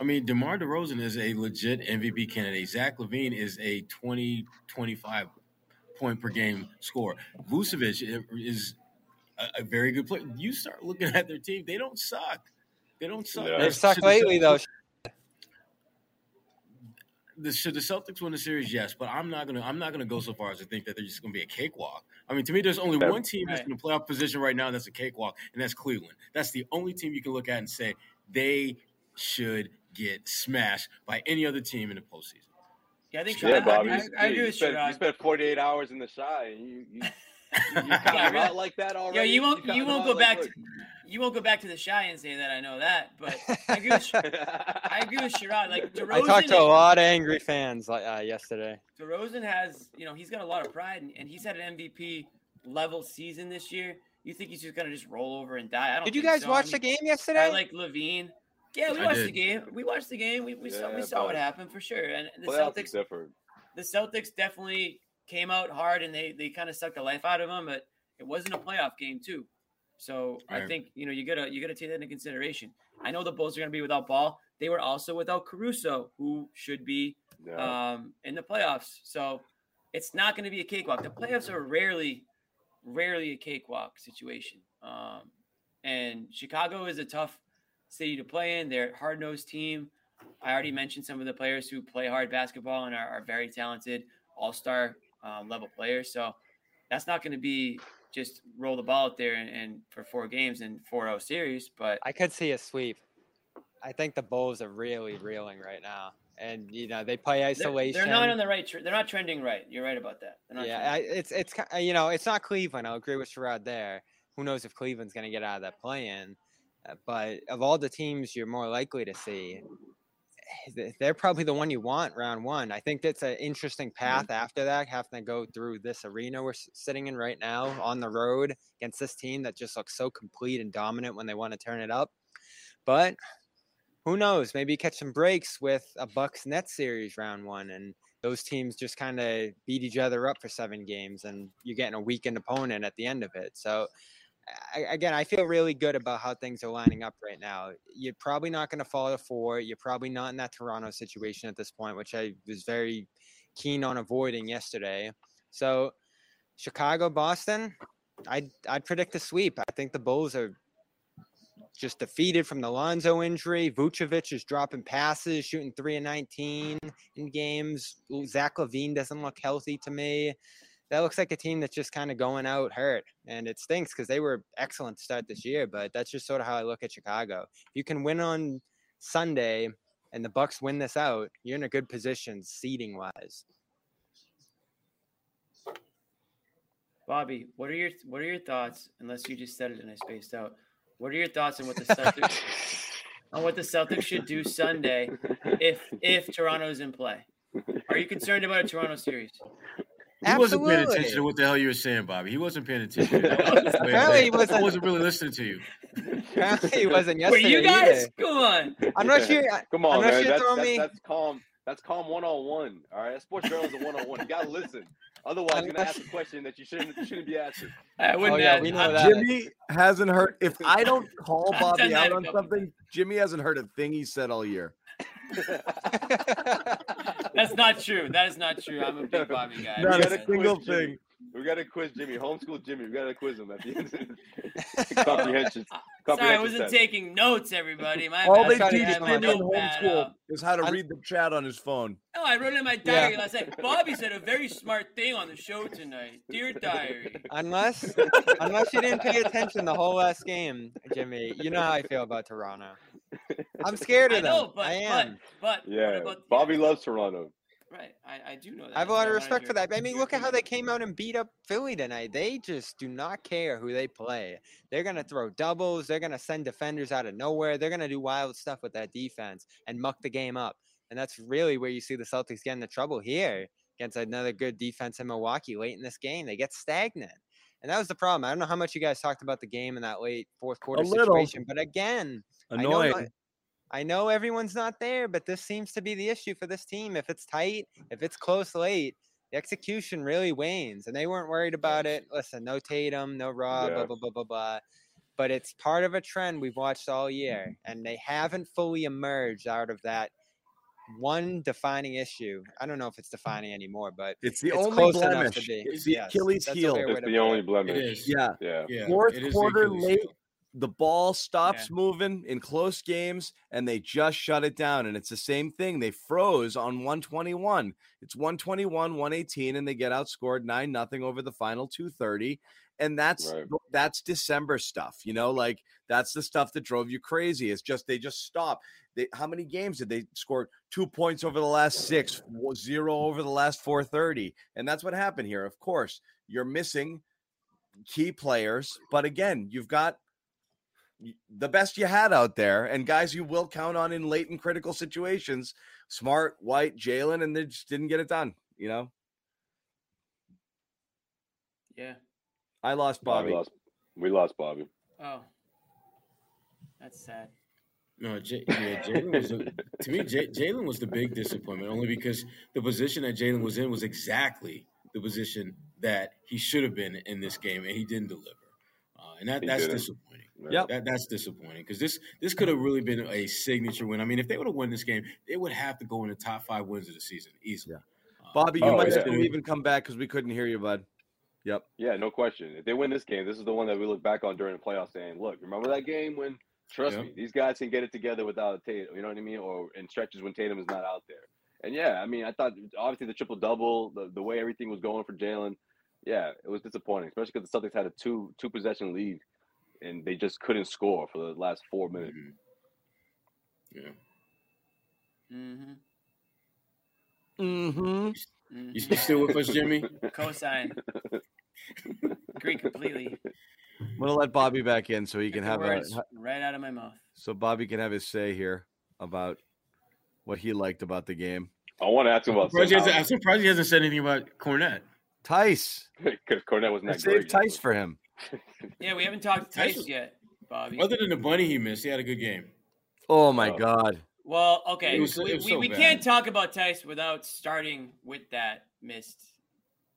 I mean, DeMar DeRozan is a legit MVP candidate. Zach LaVine is a 20, 25 point per game scorer. Vucevic is a, a very good player. You start looking at their team; they don't suck. They don't suck. Yeah. They've sucked should the lately though. The, should the Celtics win the series? Yes, but I'm not gonna. I'm not gonna go so far as to think that they're just gonna be a cakewalk. I mean, to me, there's only Yeah. one team that's Right. in a playoff position right now that's a cakewalk, and that's Cleveland. That's the only team you can look at and say they should get smashed by any other team in the postseason. Yeah, I think. Yeah, I- Bobby. I, you, I, I you with spent, you spent 48 hours in the shy. And you, you, you, you kind Yeah, of really. like that already. Yeah, you won't. kinda You won't go like, back. look. To, you won't go back to the shy and say that I know that. But I agree with. Sh- I agree with Sherrod. Like DeRozan. I talked to a lot of angry fans like uh, yesterday. DeRozan has, you know, he's got a lot of pride, and, and he's had an MVP level season this year. You think he's just gonna just roll over and die? I don't. Did you guys so. watch I the game yesterday? I like LaVine. Yeah, we I watched did. the game. We watched the game. We, we saw we saw what happened for sure. And the Playoffs Celtics, different. the Celtics definitely came out hard, and they they kind of sucked the life out of them. But it wasn't a playoff game too. So I think you know you gotta you gotta take that into consideration. I know the Bulls are gonna be without Ball. They were also without Caruso, who should be um, in the playoffs. So it's not going to be a cakewalk. The playoffs are rarely, rarely a cakewalk situation. Um, and Chicago is a tough city to play in. They're a hard nosed team. I already mentioned some of the players who play hard basketball and are, are very talented, all star um, level players. So that's not going to be just roll the ball out there and, and for four games and 4 0 series. But I could see a sweep. I think the Bulls are really reeling right now, and you know they play isolation. they're not on the right. Tr- they're not trending right. You're right about that. Yeah. I, it's it's you know it's not Cleveland. I'll agree with Sherrod there. Who knows if Cleveland's going to get out of that play-in? Uh, but of all the teams you're more likely to see, Eh, they're probably the one you want round one. I think that's an interesting path mm-hmm. after that, having to go through this arena we're sitting in right now on the road against this team that just looks so complete and dominant when they want to turn it up. But who knows? Maybe catch some breaks with a Bucks Nets series round one, and those teams just kind of beat each other up for seven games, and you're getting a weakened opponent at the end of it. So, I, again, I feel really good about how things are lining up right now. You're probably not going to fall to four. You're probably not in that Toronto situation at this point, which I was very keen on avoiding yesterday. So, Chicago, Boston, I'd I'd predict a sweep. I think the Bulls are just defeated from the Lonzo injury. Vucevic is dropping passes, shooting three and nineteen in games. Zach LaVine doesn't look healthy to me. That looks like a team that's just kind of going out hurt, and it stinks because they were excellent to start this year. But that's just sort of how I look at Chicago. If you can win on Sunday, and the Bucks win this out, you're in a good position seeding wise. Bobby, what are your what are your thoughts? Unless you just said it and I spaced out. What are your thoughts on what the Celtics on what the Celtics should do Sunday if if Toronto's in play? Are you concerned about a Toronto series? He wasn't paying attention to what the hell you were saying, Bobby. He wasn't paying attention. Apparently he wasn't- I wasn't really listening to you. Apparently, he wasn't Were yesterday you guys? either. Come on. I'm not sure. Come on, I'm not man. sure That's, that's, me- that's calm. That's calm one on one. All right, sports journalism one on one. You gotta listen. Otherwise, you're gonna ask a question that you shouldn't you shouldn't be asking. I wouldn't. Oh, yeah, we know uh, that. Jimmy hasn't heard. If I don't call Bobby out on something, Jimmy hasn't heard a thing he said all year. That's not true. That is not true. I'm a big Bobby guy. Not a single thing. We gotta quiz Jimmy. Homeschool Jimmy. We gotta quiz him at the end. comprehension. Sorry, I wasn't test. taking notes, everybody. My All bad. they teach get I my had Jimmy in uh, homeschool up. is how to I'm- read the chat on his phone. No, I wrote it in my Yeah. diary last night. Bobby said a very smart thing on the show tonight. Dear diary. unless unless you didn't pay attention the whole last game, Jimmy, you know how I feel about Toronto. I'm scared I of them. know, but I am. but but what Yeah, about- Bobby loves Toronto. Right, I, I do know that. I have a lot of respect for that. I mean, look at how they came out and beat up Philly tonight. They just do not care who they play. They're going to throw doubles. They're going to send defenders out of nowhere. They're going to do wild stuff with that defense and muck the game up. And that's really where you see the Celtics get into trouble here against another good defense in Milwaukee late in this game. They get stagnant. And that was the problem. I don't know how much you guys talked about the game in that late fourth quarter little. situation, but again, I know Annoying. Not- I know everyone's not there, but this seems to be the issue for this team. If it's tight, if it's close late, the execution really wanes, and they weren't worried about it. Listen, no Tatum, no Rob, Yeah. blah blah blah blah blah. But it's part of a trend we've watched all year, and they haven't fully emerged out of that one defining issue. I don't know if it's defining anymore, but It's the it's only close blemish. to be. It's the Yes, Achilles heel. It's the only blemish. It is. Yeah. Yeah. Yeah. Fourth the quarter Achilles late, heel. The ball stops Yeah. moving in close games and they just shut it down. And it's the same thing. They froze on 121. It's 121, 118, and they get outscored 9 nothing over the final 230. And that's Right. that's December stuff, you know, like that's the stuff that drove you crazy. It's just they just stop. They, how many games did they score two points over the last six, zero over the last 430? And that's what happened here. Of course, you're missing key players, but again, you've got the best you had out there and guys you will count on in late and critical situations. Smart, White, Jaylen, and they just didn't get it done. You know, Yeah. I lost Bobby Bobby. lost. We lost Bobby. Oh, that's sad. No, J- yeah, Jaylen was the, to me. J- Jaylen was the big disappointment, only because the position that Jaylen was in was exactly the position that he should have been in this game, and he didn't deliver. And that, that's disappointing. Yep. That, that's disappointing because this this could have really been a signature win. I mean, if they would have won this game, they would have to go in the top five wins of the season easily. Uh, Bobby, you Oh, might yeah. have to leave and come back because we couldn't hear you, bud. Yep. Yeah, no question. If they win this game, this is the one that we look back on during the playoffs saying, look, remember that game when, trust Yeah. me, these guys can get it together without Tatum. You know what I mean? Or in stretches when Tatum is not out there. And yeah, I mean, I thought obviously the triple double, the, the way everything was going for Jaylen, yeah, it was disappointing, especially because the Celtics had a two two possession lead and they just couldn't score for the last four minutes. mhm. Yeah. Mm-hmm. Mm-hmm. You, mm-hmm. you still with us, Jimmy? Cosine. Agree completely. I'm gonna let Bobby back in so he Took can the have a right out of my mouth. so Bobby can have his say here about what he liked about the game. I want to ask him I'm about surprised, he hasn't, I'm surprised he hasn't said anything about Kornet. Theis, Because Kornet wasn't I that saved great. Theis for him. Yeah, we haven't talked Theis Theis was- yet, Bobby. Other than the bunny he missed, he had a good game. Oh my Oh. god. Well, okay, was- we, it was we, we can't talk about Theis without starting with that missed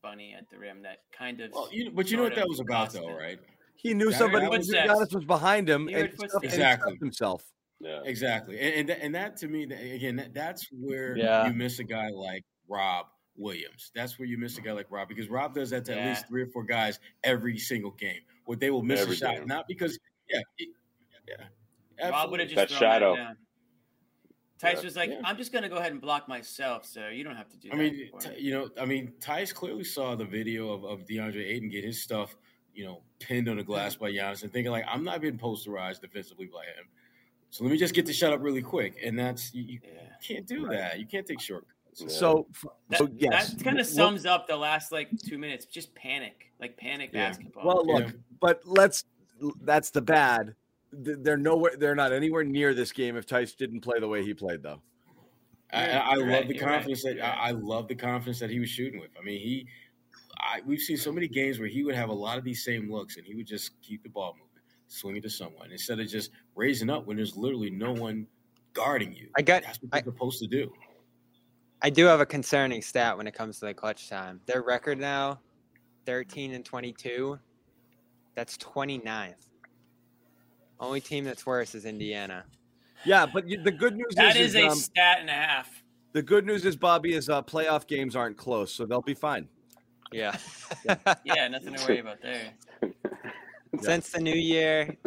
bunny at the rim. That kind of. Well, you, but you know what that was about, though, right? He knew That- somebody that was was- was behind him and, heard stuff- footsteps. and Exactly. himself. Yeah. Exactly, and and, that, and that to me, again, that, that's where Yeah. you miss a guy like Rob Williams. That's where you miss a guy like Rob because Rob does that to at least three or four guys every single game, where they will miss Every a shot, game. not because yeah, it- yeah, Rob would have just That thrown shadow. down. Theis was like, Yeah. "I'm just gonna go ahead and block myself, so you don't have to do." That. I that mean, t- you know, I mean, Theis clearly saw the video of, of DeAndre Ayton get his stuff, you know, pinned on the glass by Giannis and thinking like, I'm not being posterized defensively by him. So let me just get the shut up really quick. And that's you, you yeah. can't do that. You can't take shortcuts. So, That, so yes, that kind of Well- sums up the last like two minutes. Just panic, like panic Yeah. basketball. Well, look, Yeah. but let's. That's the bad. They're nowhere. They're not anywhere near this game if Theis didn't play the way he played, though. I, I, I love right, the you're right, confidence that right. I, I love the confidence that he was shooting with. I mean, he, I, we've seen so many games where he would have a lot of these same looks, and he would just keep the ball moving, swing it to someone instead of just raising up when there's literally no one guarding you. I got- That's what I- you're supposed to do. I do have a concerning stat when it comes to the clutch time. Their record now, 13 and 22. That's 29th. Only team that's worse is Indiana. Yeah, but you, the good news is that is, is a um, stat and a half. the good news is Bobby is uh, playoff games aren't close, so they'll be fine. Yeah. Yeah, nothing to worry about there. Since the new year,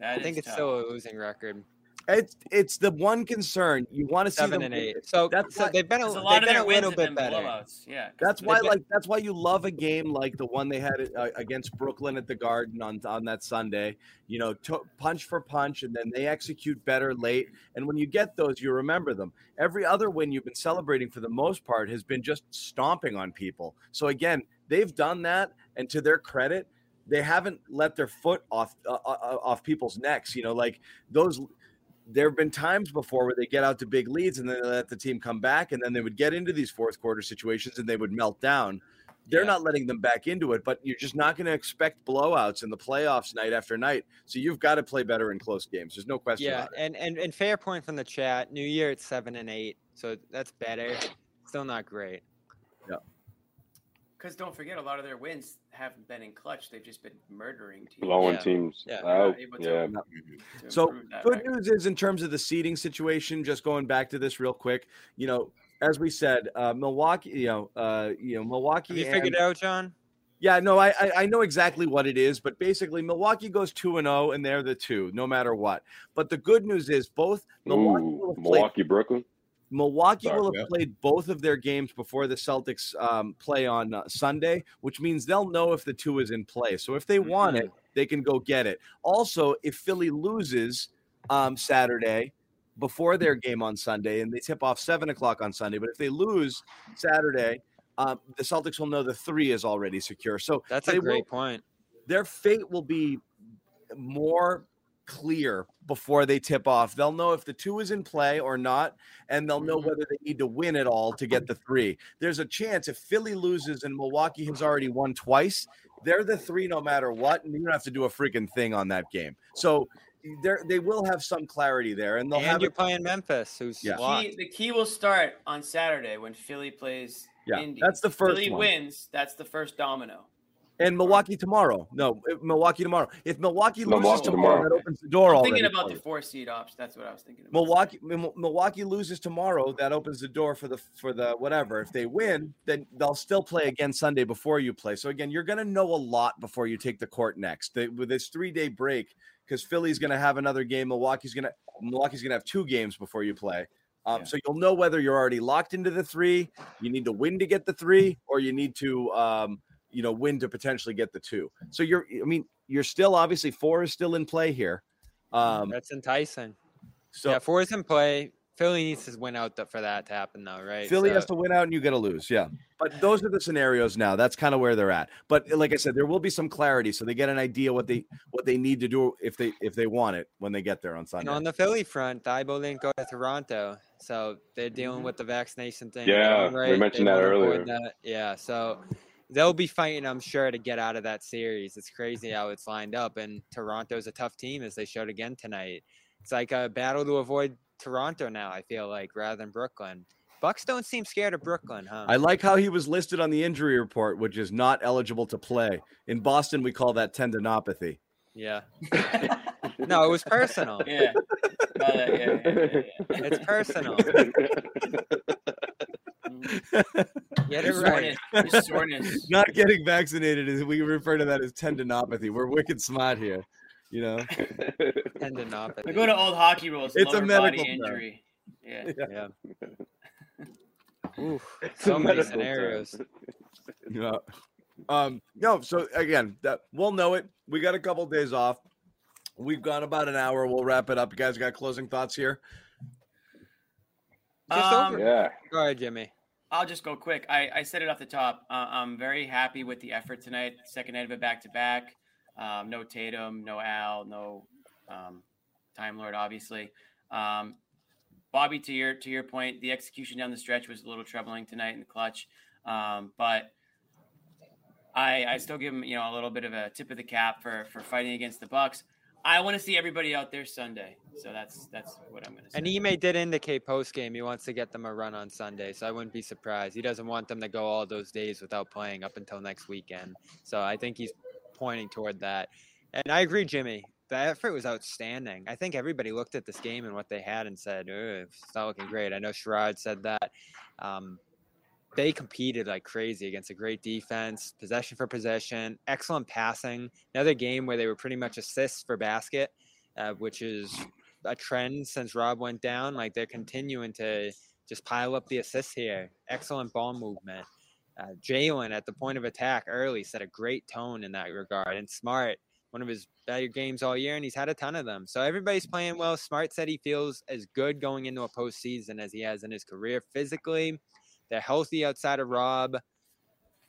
That I think is it's tough. still a losing record. It's it's the one concern you want to see Seven them and eight. So, That's so why- they've been a, a lot of been their a wins little have bit been better. blowouts. Yeah, 'cause That's why, been- like, that's why you love a game like the one they had uh, against Brooklyn at the Garden on on that Sunday. You know, to, punch for punch, and then they execute better late. And when you get those, you remember them. Every other win you've been celebrating for the most part has been just stomping on people. So again, they've done that, and to their credit, they haven't let their foot off uh, uh, off people's necks. You know, like those. There have been times before where they get out to big leads and then they let the team come back, and then they would get into these fourth quarter situations and they would melt down. They're Yeah. not letting them back into it, but you're just not going to expect blowouts in the playoffs night after night. So you've got to play better in close games. There's no question. Yeah, about it. and, and and fair point from the chat. New Year it's seven and eight, so that's better. Still not great. Because don't forget, a lot of their wins haven't been in clutch. They've just been murdering teams. blowing Yeah. teams Yeah. out. Yeah. So good record. news is in terms of the seating situation. Just going back to this real quick, you know, as we said, uh, Milwaukee, you know, uh, you know, Milwaukee. Have you and- figured it out, John? Yeah, no, I, I I know exactly what it is, but basically Milwaukee goes two and zero, and they're the two, no matter what. But the good news is both Milwaukee Ooh, have played Milwaukee, Brooklyn. Milwaukee Sorry, will have yeah. played both of their games before the Celtics um, play on uh, Sunday, which means they'll know if the two is in play. So if they want it, they can go get it. Also, if Philly loses um, Saturday before their game on Sunday, and they tip off seven o'clock on Sunday, but if they lose Saturday, um, the Celtics will know the three is already secure. So That's they a will- great point. their fate will be more clear before they tip off. They'll know if the two is in play or not, and they'll know Mhm. whether they need to win it all to get the three. There's a chance if Philly loses and Milwaukee has already won twice, they're the three no matter what, and you don't have to do a freaking thing on that game. So there they will have some clarity there, and they'll And have you're it. playing Memphis, who's Yeah. locked. Key, the key will start on Saturday when Philly plays Yeah, Indy. that's the first Philly one. wins. That's the first domino. And Milwaukee tomorrow. No, Milwaukee tomorrow. If Milwaukee loses tomorrow, tomorrow. that opens the door I'm already. thinking about for the four seed option. That's what I was thinking. About. Milwaukee Mil- Milwaukee loses tomorrow, that opens the door for the for the whatever. If they win, then they'll still play again Sunday before you play. So again, you're going to know a lot before you take the court next. They, with this three day break, because Philly's going to have another game, Milwaukee's going to Milwaukee's going to have two games before you play. Um, Yeah. So you'll know whether you're already locked into the three, you need to win to get the three, or you need to um, you know win to potentially get the two. So you're, I mean, you're still obviously four is still in play here. Um, That's enticing. so yeah, four is in play. Philly needs to win out for that to happen, though, right? Philly So- has to win out and you got to lose. Yeah. But those are the scenarios now. That's kind of where they're at. But like I said, there will be some clarity so they get an idea what they what they need to do if they if they want it when they get there on And Sunday. on the Philly front, Thybulle didn't go to Toronto, so they're dealing with the vaccination thing. Yeah, All we mentioned they that earlier. that. Yeah, so they'll be fighting, I'm sure, to get out of that series. It's crazy how it's lined up, and Toronto's a tough team, as they showed again tonight. It's like a battle to avoid Toronto now. I feel like rather than Brooklyn. Bucks don't seem scared of Brooklyn, huh? I like how he was listed on the injury report, which is not eligible to play. In Boston, we call that tendinopathy. yeah. No, it was personal. yeah. Uh, yeah, yeah, yeah, yeah, yeah. It's personal. Get it right. Soreness. Just soreness. Not getting vaccinated is we refer to that as tendinopathy. We're wicked smart here. You know, I Tendinopathy. go to old hockey rules. It's a medical body term. injury. Yeah. Yeah. Oof, It's so many medical term. scenarios. Yeah. Um, no, so again, that we'll know it. We got a couple days off. We've gone about an hour. We'll wrap it up. You guys got closing thoughts here? Just Um, over. Yeah. Go ahead, Jimmy. I'll just go quick. I, I said it off the top. Uh, I'm very happy with the effort tonight. Second night of it back to back. Um, No Tatum, no Al, no um, Time Lord, obviously. Um, Bobby, to your to your point, the execution down the stretch was a little troubling tonight in the clutch, um, but I I still give him you know a little bit of a tip of the cap for for fighting against the Bucks. I want to see everybody out there Sunday, so that's that's what I'm going to say. And Ime did indicate post game he wants to get them a run on Sunday, so I wouldn't be surprised. He doesn't want them to go all those days without playing up until next weekend. So I think he's pointing toward that. And I agree, Jimmy. The effort was outstanding. I think everybody looked at this game and what they had and said, "Ugh, "It's not looking great." I know Sherrod said that. Um, they competed like crazy against a great defense, possession for possession, excellent passing. Another game where they were pretty much assists for basket, uh, which is a trend since Rob went down. Like they're continuing to just pile up the assists here. Excellent ball movement. Uh, Jaylen at the point of attack early set a great tone in that regard. And Smart, one of his better games all year, and he's had a ton of them. So everybody's playing well. Smart said he feels as good going into a postseason as he has in his career physically. They're healthy outside of Rob.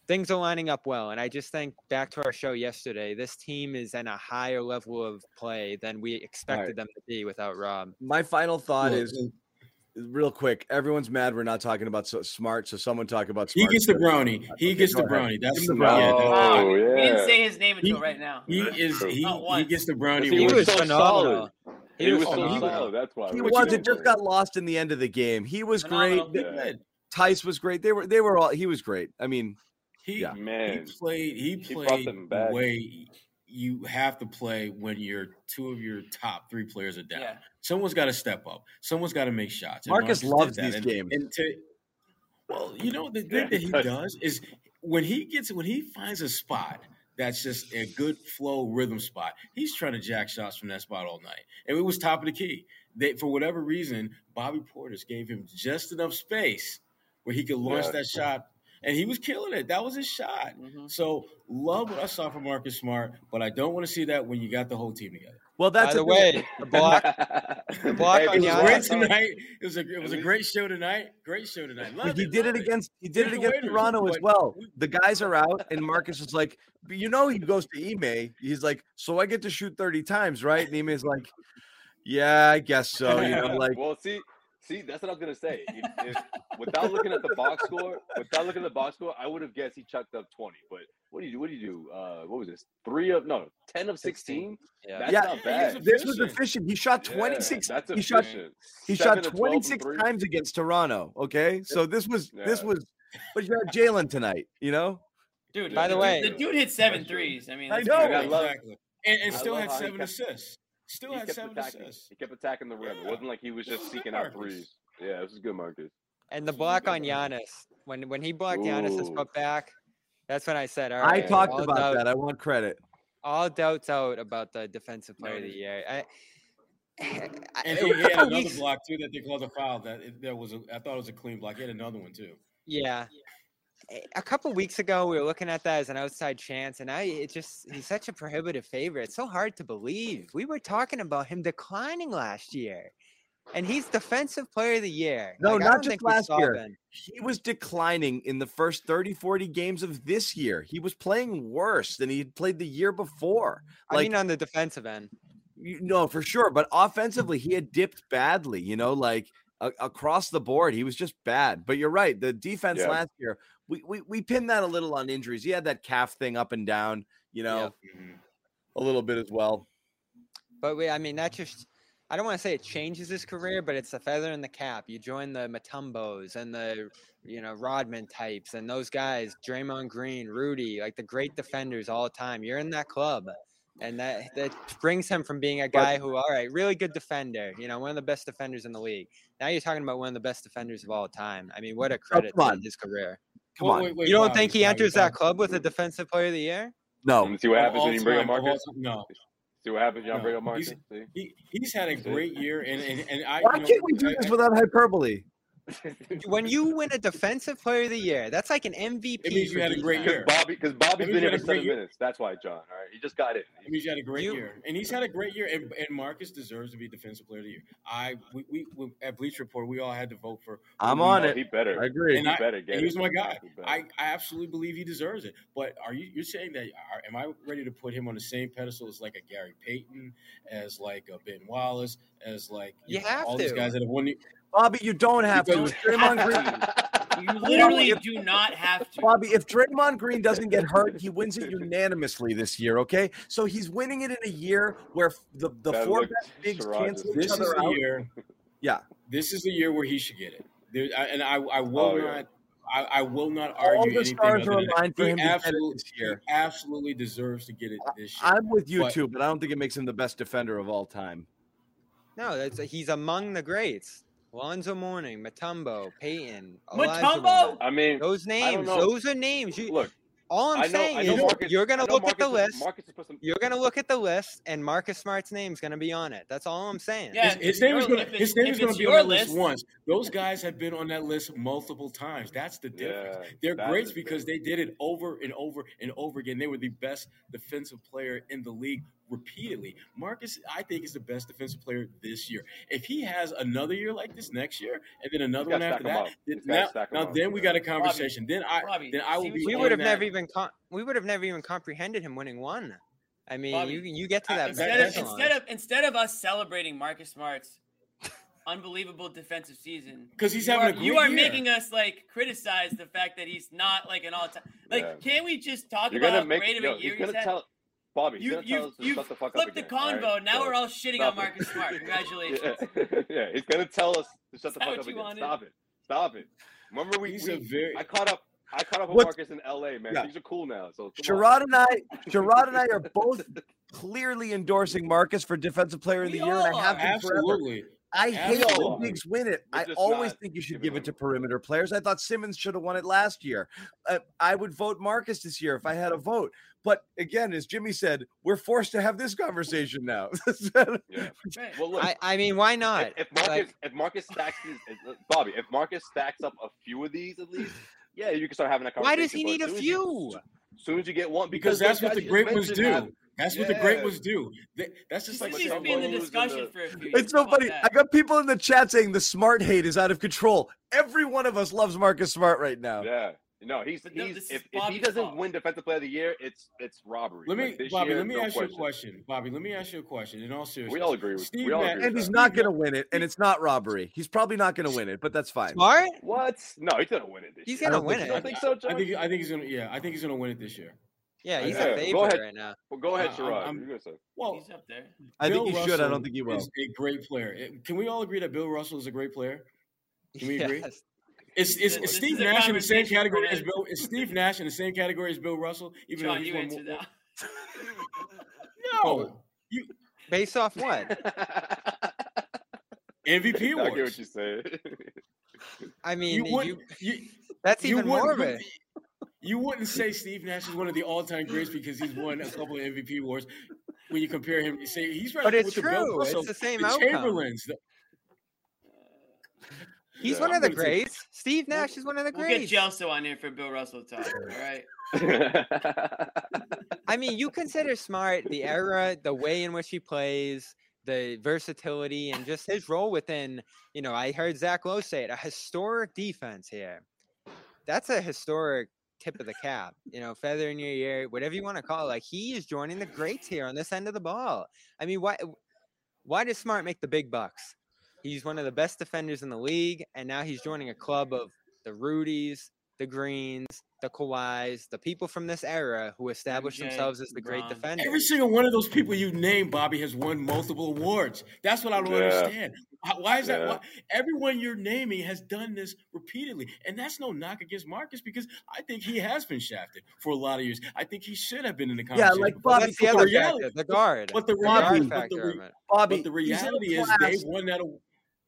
Things are lining up well. And I just think back to our show yesterday, this team is in a higher level of play than we expected them to be without Rob. My final thought Look, is real quick. Everyone's mad we're not talking about so smart, so someone talk about smart. he gets the brownie. He Okay, gets the ahead. brownie. Oh, that's Give him the the yeah, brownie. that- Oh, We didn't say his name until He- right now. He is he, he gets the brownie. He He was was so phenomenal. He, He was was so phenomenal. solid. That's why. He What was. It just got lost in the end of the game. He was Phenomenal. great. Yeah. Did. Theis was great. They were. They were all. He was great. I mean, He Yeah. Man. he played he He played them the way you have to play when your two of your top three players are down. Yeah. Someone's got to step up. Someone's got to make shots. And Marcus loves these And- games. And to, well, you know the thing Yeah, that he he does. does is when he gets when he finds a spot that's just a good flow rhythm spot. He's trying to jack shots from that spot all night, and it was top of the key. They, for whatever reason, Bobby Portis gave him just enough space where he could launch Yeah. that shot, and he was killing it. That was his shot. Mhm. So love what I saw from Marcus Smart, but I don't want to see that when you got the whole team together. well, that's By the the way, the block the block on It was Giannis- great tonight. It was a it was a great show tonight. Great show tonight. Love he it, did it love against he did it against waiters, Toronto as well. The guys are out, and Marcus is like, you know, he goes to Ime. He's like, so I get to shoot thirty times, right? And Ime's like, yeah, I guess so. You know, like well, see, see, that's what I was gonna say. If, if, without looking at the box score, without looking at the box score, I would have guessed he chucked up twenty. But what do you do? What do you do? Uh, what was this? Three of no, ten of sixteen. Yeah. That's Yeah, not bad. a- this was efficient. efficient. He shot Yeah, twenty six. That's he shot efficient. he Seven shot to 12 twenty from six three. times against Toronto. Okay, so this was this was, but you had Jaylen tonight. You know, Dude, By the way- the dude hit seven That's true. threes. I mean, I know. I real. love- exactly. And, and still had seven assists. Still He had kept seven attacking. assists. He kept attacking the rim. It wasn't like he was just is good, seeking out Marcus. threes. Yeah, this is good, Marcus. And the block on right. Giannis, when when he blocked Giannis's Ooh. foot back, that's when I said, "All I talked all about doubt- that. I want credit. All doubts out about the defensive player of the year." I, I- And he, he had another block too that they called a foul. That it, that was a, I thought it was a clean block. He had another one too. Yeah. A- A couple weeks ago, we were looking at that as an outside chance, and I it just he's such a prohibitive favorite. It's so hard to believe. We were talking about him declining last year, and he's defensive player of the year. No, Like, not just last year. Ben. He was declining in the first 30, 40 games of this year. He was playing worse than he had played the year before. I mean, on the defensive end. you no, for sure. But offensively, he had dipped badly, you know, like across the board. He was just bad. But you're right. The defense Yeah. last year, we, we, we pinned that a little on injuries. He had that calf thing up and down, you know, mm-hmm. a little bit as well. But we, I mean, that just, I don't want to say it changes his career, but it's a feather in the cap. You join the Mutombos and the, you know, Rodman types and those guys, Draymond Green, Rudy, like the great defenders all the time. You're in that club. And that, that brings him from being a guy who, all right, really good defender, you know, one of the best defenders in the league. Now you're talking about one of the best defenders of all time. I mean, what a oh, credit come to his career. Come Wait, on. wait, wait, You don't Bobby, think he Bobby, enters that Bobby. club with a defensive player of the year? No. Let me see what happens when you bring up time, Marcus. No, See what happens, John No, Brito Marcus. he's- He, he's had a great year, and and, and I. Why you know, can't we do I- this I- without hyperbole? When you win a defensive player of the year, that's like an MVP. It means you had a great year. Because Bobby, because Bobby's Maybe been here for seven year. minutes. That's why, John. All right, he just got in. It means you had a great You- year, and he's had a great year. And, and Marcus deserves to be Defensive Player of the Year. I we, we, we at Bleach Report we all had to vote for. I'm on thought- it. He better. I agree. And he I- better get And he was my guy. He. I, I absolutely believe he deserves it. But are you you're saying that? Are, am I ready to put him on the same pedestal as like a Gary Payton, as like a Ben Wallace, as like You know, have all these guys that have won? The, Bobby, you don't have to. Draymond Green, You literally do not have to. Bobby, if Draymond Green doesn't get hurt, he wins it unanimously this year. Okay, so he's winning it in a year where the the That four best bigs Sherrod cancel each this is other the out. year. Yeah. This is the year where he should get it. There, I, and I, I will Oh, yeah. not. I, I will not All argue the anything. stars other are than that. aligned for him to get it absolutely, this year. he absolutely deserves to get it this year. I'm with you But- too, but I don't think it makes him the best defender of all time. No, that's he's among the greats. Lonzo Mourning, Mutombo, Payton, Mutombo. I mean, Those names, those are names. You, look, all I'm know, saying is Marcus, you're gonna I know look at the Marcus- list. Marcus put some. You're gonna look at the list, and Marcus Smart's name's gonna be on it. That's all I'm saying. Yeah, his, his name is gonna his it's- name is gonna be on your that list list- once. Those guys have been on that list multiple times. That's the difference. Yeah, They're that greats because big. they did it over and over and over again. They were the best defensive player in the league repeatedly. Marcus, I think, is the best defensive player this year. If he has another year like this next year, and then another one after that, then He's now, stack 'em now up, then we got a conversation. then I Robbie, then I see will what be. we would have that. never even con- we would have never even comprehended him winning one. I mean, Bobby, you you get to I- that. Instead of, instead of instead of us celebrating Marcus Smart's unbelievable defensive season, because he's you having are, a great you are year. making us like criticize the fact that he's not like an all time. Like, Yeah. can we just talk You're about gonna how make. great of Yo, a year he's he's had? tell Bobby. He's You tell you us to you shut the fuck up flipped the again. all convo. right? Now So, we're all shitting on Marcus it. Smart. Congratulations. Yeah, yeah, he's gonna tell us to shut the Is that fuck up again. wanted? Stop it. Stop it. Remember we, He's we very. I caught up. I caught up with What's- Marcus in L.A. Man, Yeah. things are cool now. So come Sherrod and I, Sherrod and I are both clearly endorsing Marcus for defensive player of the We year, and I have are. been forever. Absolutely. I hate when bigs win it. I always think you should give it to perimeter players. I thought Simmons should have won it last year. Uh, I would vote Marcus this year if I had a vote. But again, as Jimmy said, we're forced to have this conversation now. Yeah. Well, look. I, I mean, why not? if, if Marcus, Like- if Marcus stacks these, Bobby, if Marcus stacks up a few of these at least, yeah, you can start having a conversation. why does he need a as soon as you- few? As soon as you get one, because those that's what the great ones mentioned do. Have- That's what the great Yeah. ones do. That's just This like needs to some be in the Mutombos and discussion the- for a few. It's so funny. that? I got people in the chat saying the smart hate is out of control. Every one of us loves Marcus Smart right now. Yeah. No, he's no, he's if, if he doesn't fault. win defensive player of the year, it's it's robbery. Let me, Like, Bobby. year, let me no ask you a question. question, Bobby. Let me mm-hmm. ask you a question. In all seriousness, We all agree with Steve we all agree And with he's that. not going to win it, and it's not robbery. He's probably not going to win it, but that's fine. Smart? What? No, he's gonna win it this He's year. I gonna win it. don't think so, John? I think. I think he's gonna. Yeah, I think he's gonna win it this year. Yeah, he's Yeah, a go favorite ahead. right now. well, go ahead, Uh, Sherrod. I'm- You're. Well, He's up there. I think Bill he should. I don't think he will. Is a great player. It- Can we all agree that Bill Russell is a great player? Can we agree? Yes. Is, is, is is Steve a Nash in the same category as Bill? Is Steve Nash in the same category as Bill Russell? Even though he's you more- that. No, Based off what? MVP I get what you're saying. I mean, You you, wouldn't. You, that's you even more of wouldn't- it. You wouldn't say Steve Nash is one of the all-time greats because he's won a couple of MVP awards. When you compare him, you say he's right But it's with the true. Russell, It's the same the outcome. Chamberlains. the- He's Yeah, one I'm of the gonna take- greats. Steve Nash is one of the We'll get greats. Gelso on here for Bill Russell talk. All right. I mean, you consider Smart the era, the way in which he plays, the versatility, and just his role within. You know, I heard Zach Lowe say it, a historic defense here. That's a historic tip of the cap. You know, feather in your ear, whatever you want to call it. Like he is joining the greats here on this end of the ball. I mean, why? Why does Smart make the big bucks? He's one of the best defenders in the league, and now he's joining a club of the Rudies, the Greens, the Kawhis, the people from this era who established MJ, themselves as the great LeBron. defenders. Every single one of those people you named, Bobby, has won multiple awards. That's what I don't Yeah. understand. Why- Why is that? Why, everyone you're naming has done this repeatedly, and that's no knock against Marcus because I think he has been shafted for a lot of years. I think he should have been in the conversation. Yeah, like Bobby, that's the other reality- factor, the guard. but the the reality- but the re- Bobby, But the he's in a reality is class- they won that. award.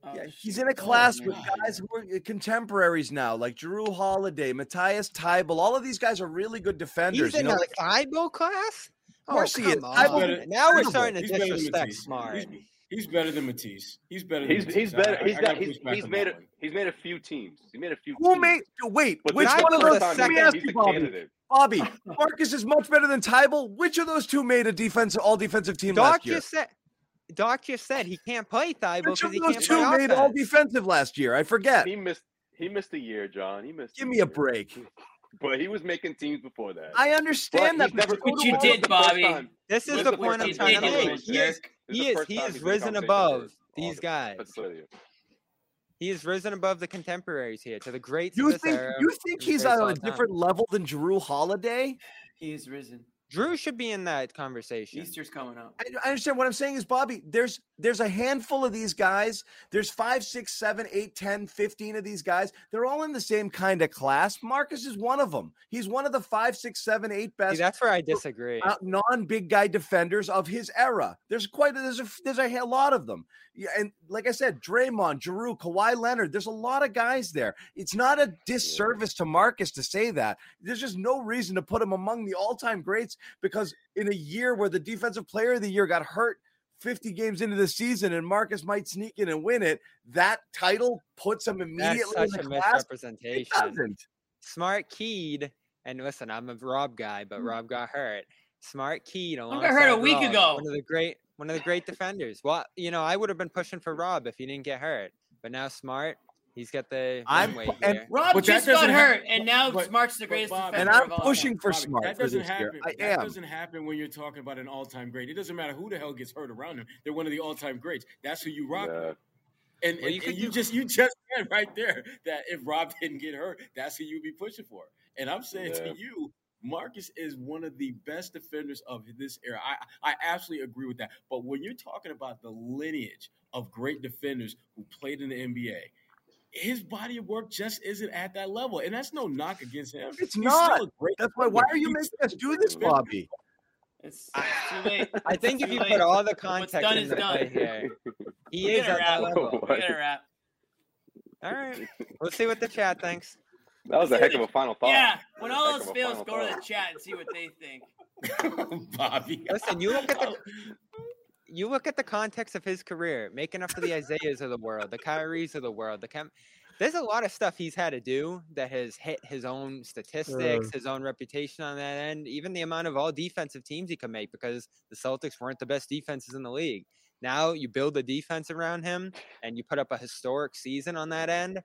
Oh, Yeah, he's in a Oh, class with guys who are uh, contemporaries now, like Jrue Holiday, Matisse Thybulle. All of these guys are really good defenders. He's in you know, the Thybulle class. Oh, course he come is. on. I better- now we're starting to He's disrespect Smart. He's, he's better than Matisse. He's better. Than He's he's better. I- I- He's I got gotta he's, he's made a he's made a few teams. He made a few. Who teams. made wait? But which one of those? the Let me second- ask He's you, the Bobby. candidate. Bobby, Marcus is much better than Thybulle. Which of those two made a defensive all defensive team Doc last year? just said. Doc just said he can't play Thybulle because he can't two play made all defensive last year? I forget. He missed. He missed a year, John. He missed. Give me a break. But he was making teams before that. I understand But that. never- but so Which do you this is did, the first Bobby. This this is is the the point first I'm You trying to did, been you make. He is, he is, he is he's risen above for this all these the- guys. He has risen above the contemporaries here to the greats You think era. you think he's on a time. different level than Jrue Holiday? He's risen. Jrue should be in that conversation. Easter's coming up. I, I understand what I'm saying is Bobby. There's there's a handful of these guys. There's five, six, seven, eight, 10, 15 of these guys. They're all in the same kind of class. Marcus is one of them. He's one of the five, six, seven, eight See, best that's where I disagree. out non-big guy defenders of his era. There's quite a, there's a there's a lot of them. Yeah, and like I said, Draymond, Jrue, Kawhi Leonard. There's a lot of guys there. It's not a disservice to Marcus to say that. There's just no reason to put him among the all-time greats because in a year where the defensive player of the year got hurt 50 games into the season and Marcus might sneak in and win it, that title puts him immediately That's immediately such in a the class. It misrepresentation. doesn't. Smart keyed, and listen, I'm a Rob guy, but mm-hmm. Rob got hurt. Smart keyed got alongside hurt a week Rob, ago. One of the great, one of the great defenders. Well, you know, I would have been pushing for Rob if he didn't get hurt, but now Smart, he's got the I'm- runway and- Rob But just got doesn't hap- hurt, and now but- Smart's the but greatest Bob- defender And I'm of all time. pushing for Bobby, Smart That doesn't this year. happen. I that am. doesn't happen when you're talking about an all-time great. It doesn't matter who the hell gets hurt around him. They're one of the all-time greats. That's who you rock Yeah. And, Well, and- you and could you just you just said right there that if Rob didn't get hurt, that's who you'd be pushing for. And I'm saying Yeah. to you, Marcus is one of the best defenders of this era. I, I absolutely agree with that. But when you're talking about the lineage of great defenders who played in the NBA, his body of work just isn't at that level. And that's no knock against him. It's He's not. still a great That's why. Why are you He's making us do this, Bobby? It's, it's too late. I think if you late. put all the What's context done into is done. here, he We is gotta at that level. We gotta wrap. All right, let's see what the chat thinks. That was a heck of a final thought. Yeah, when all Heck else fails, final go to the chat and see what they think. Bobby. Listen, you look at the you look at the context of his career, making up for the Isaiahs of the world, the Kyries of the world, the Chem. There's a lot of stuff he's had to do that has hit his own statistics, his own reputation on that end, even the amount of all defensive teams he can make because the Celtics weren't the best defenses in the league. Now you build a defense around him and you put up a historic season on that end.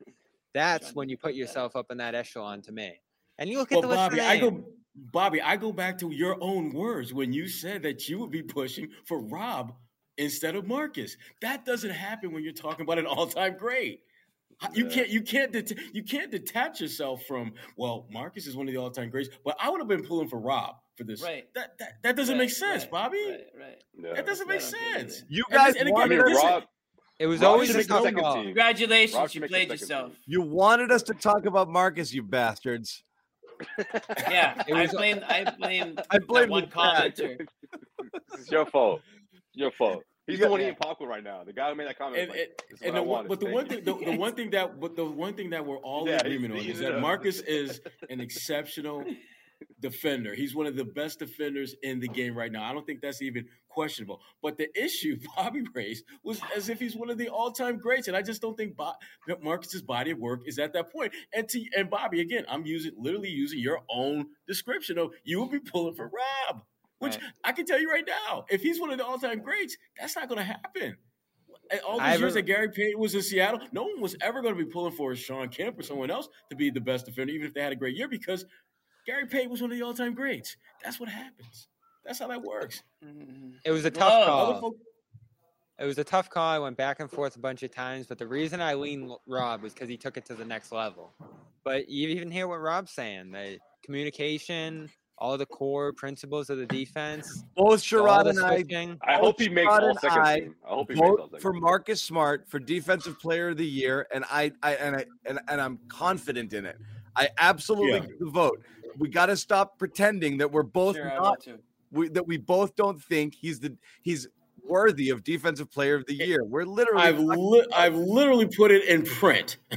That's when you put yourself up in that echelon to me. And you look at Well, the list of Bobby, I go, Bobby, I go back to your own words when you said that you would be pushing for Rob instead of Marcus. That doesn't happen when you're talking about an all-time great. You Yeah. can't, you can't, det- you can't detach yourself from. Well, Marcus is one of the all-time greats, but I would have been pulling for Rob for this. Right. That that, that doesn't Right, make sense, right, Bobby. Right, right. Yeah. That doesn't make That's not okay, sense. You guys this- and again, I wanted mean, Rob. It was Rob always should a make the tough second team. Congratulations, Rob you played second yourself. You wanted us to talk about Marcus, you bastards. Yeah, It I blame I blame I blame one the chat. commenter. It's your fault. Your fault. He's Yeah. the one eating popcorn right now. The guy who made that comment. And, like, and, and the wanted. but the one thing, the, the one thing that, but the one thing that we're all in Yeah, agreement on is that up. Marcus is an exceptional defender. He's one of the best defenders in the game right now. I don't think that's even questionable. But the issue Bobby raised was as if he's one of the all-time greats, and I just don't think Bob, Marcus's body of work is at that point. And to and Bobby, again, I'm using literally using your own description of you would be pulling for Rob, which Right. I can tell you right now, if he's one of the all-time greats, that's not going to happen. All these years that Gary Payton was in Seattle, no one was ever going to be pulling for Shawn Kemp or someone else to be the best defender, even if they had a great year, because Gary Payton was one of the all-time greats. That's what happens. That's how that works. Mhm. It was a tough Whoa. call. It was a tough call. I went back and forth a bunch of times, but the reason I leaned Rob was because he took it to the next level. But you even hear what Rob's saying: the communication, all the core principles of the defense, Both all Sherrod and I switching. I hope he makes Sherrod all second I team. I hope he makes all vote second for. Marcus Smart for Defensive Player of the Year, and I, I and I and, and I'm confident in it. I absolutely Yeah. give the vote. We got to stop pretending that we're both Sure, not will too. We, that we both don't think he's the he's worthy of Defensive Player of the Year. We're literally I've li- I've literally put it in print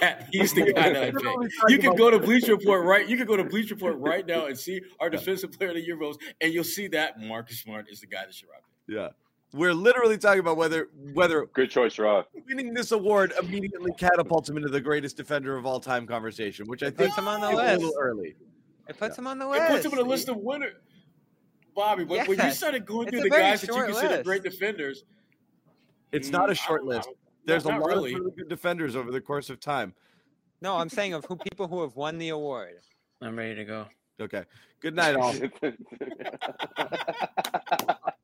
that he's the guy that I picked. You can go to Bleacher Report right. You can go to Bleacher Report right now and see our defensive player of the year votes, and you'll see that Marcus Smart is the guy that should rock it. yeah. We're literally talking about whether whether Good choice, Raw. winning this award immediately catapults him into the greatest defender of all time conversation, which I think puts him on the is a little early. It puts him on the It list. puts him in a list of winners. Bobby, when, when you started going It's through the guys that you consider list. great defenders, It's mm, not a short list. There's not a lot really. of really good defenders over the course of time. No, I'm saying of who people who have won the award. I'm ready to go. Okay. Good night, all.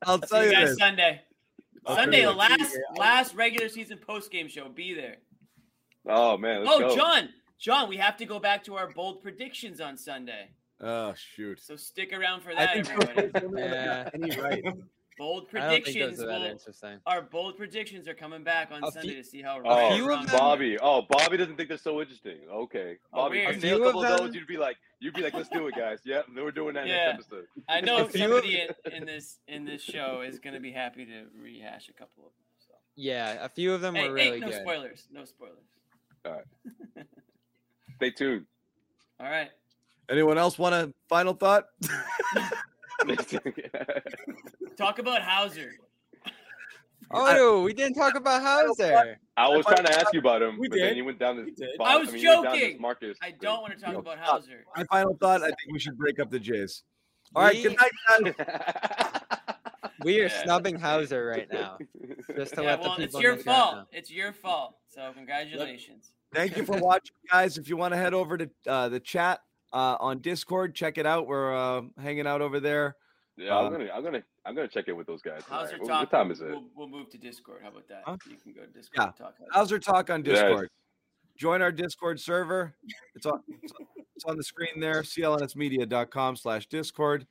I'll See tell you you guys this. Sunday. Okay. Sunday, the last last regular season post game show. Be there. oh man, let's Oh, go. John, John, we have to go back to our bold predictions on Sunday. Oh shoot. So stick around for that, everybody. Yeah. and he's right. Bold I don't think predictions. those are interesting. our bold predictions are coming back on A Sunday few- to see how. Oh, few of wrong- them- Bobby. Oh, Bobby doesn't think they're so interesting. Okay, Oh, Bobby. weird. if A you say a few couple of of them- those, you'd be like, you'd be like, let's do it, guys. Yeah, we're doing that Yeah. next episode. I know A few of- somebody in, in this in this show is going to be happy to rehash a couple of them. So. Yeah, a few of them Hey, were hey, really no good. No spoilers. No spoilers. All right. Stay tuned. All right. Anyone else want a final thought? Talk about Hauser. Oh, no, we didn't talk about Hauser. I was trying to ask you about him, We but then you went down We this. did. Bob- I was mean, you went down this joking. Marcus. I don't want to talk No, about. Hauser. My final thought. I think we should break up the Jays. All right. We- Good night, guys. We are Yeah. snubbing Hauser right now. Just to Yeah, let the well, people it's your in fault. know. It's your fault. So congratulations. Thank you for watching, guys. If you want to head over to uh, the chat uh, on Discord, check it out. We're uh, hanging out over there. yeah, I'm Um, gonna, I'm gonna, I'm gonna check in with those guys. Hauser tonight. What, talk. what time is it? We'll, we'll move to Discord. How about that? Huh? You can go to Discord Yeah. and talk. Hauser. Hauser Talk on Yes. Discord. Join our Discord server. It's on, it's on- the screen there. clnsmedia.com slash Discord.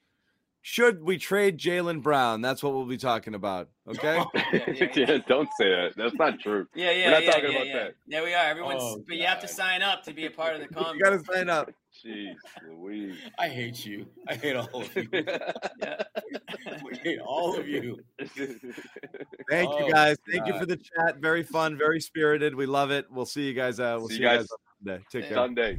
Should we trade Jaylen Brown? That's what we'll be talking about. Okay. Yeah, yeah, yeah, don't say that. That's not true. Yeah, yeah, not yeah, talking yeah, about yeah. that. Yeah, we are. Everyone's, Oh, but you have to sign up to be a part of the you got to sign up. Jeez, Louise. I hate you. I hate all of you. Yeah. I hate all of you. Thank Oh, you guys. Thank you for the chat. Very fun, very spirited. We love it. We'll see you guys. Uh, we'll see, See you you guys guys on Sunday. Take care. Sunday.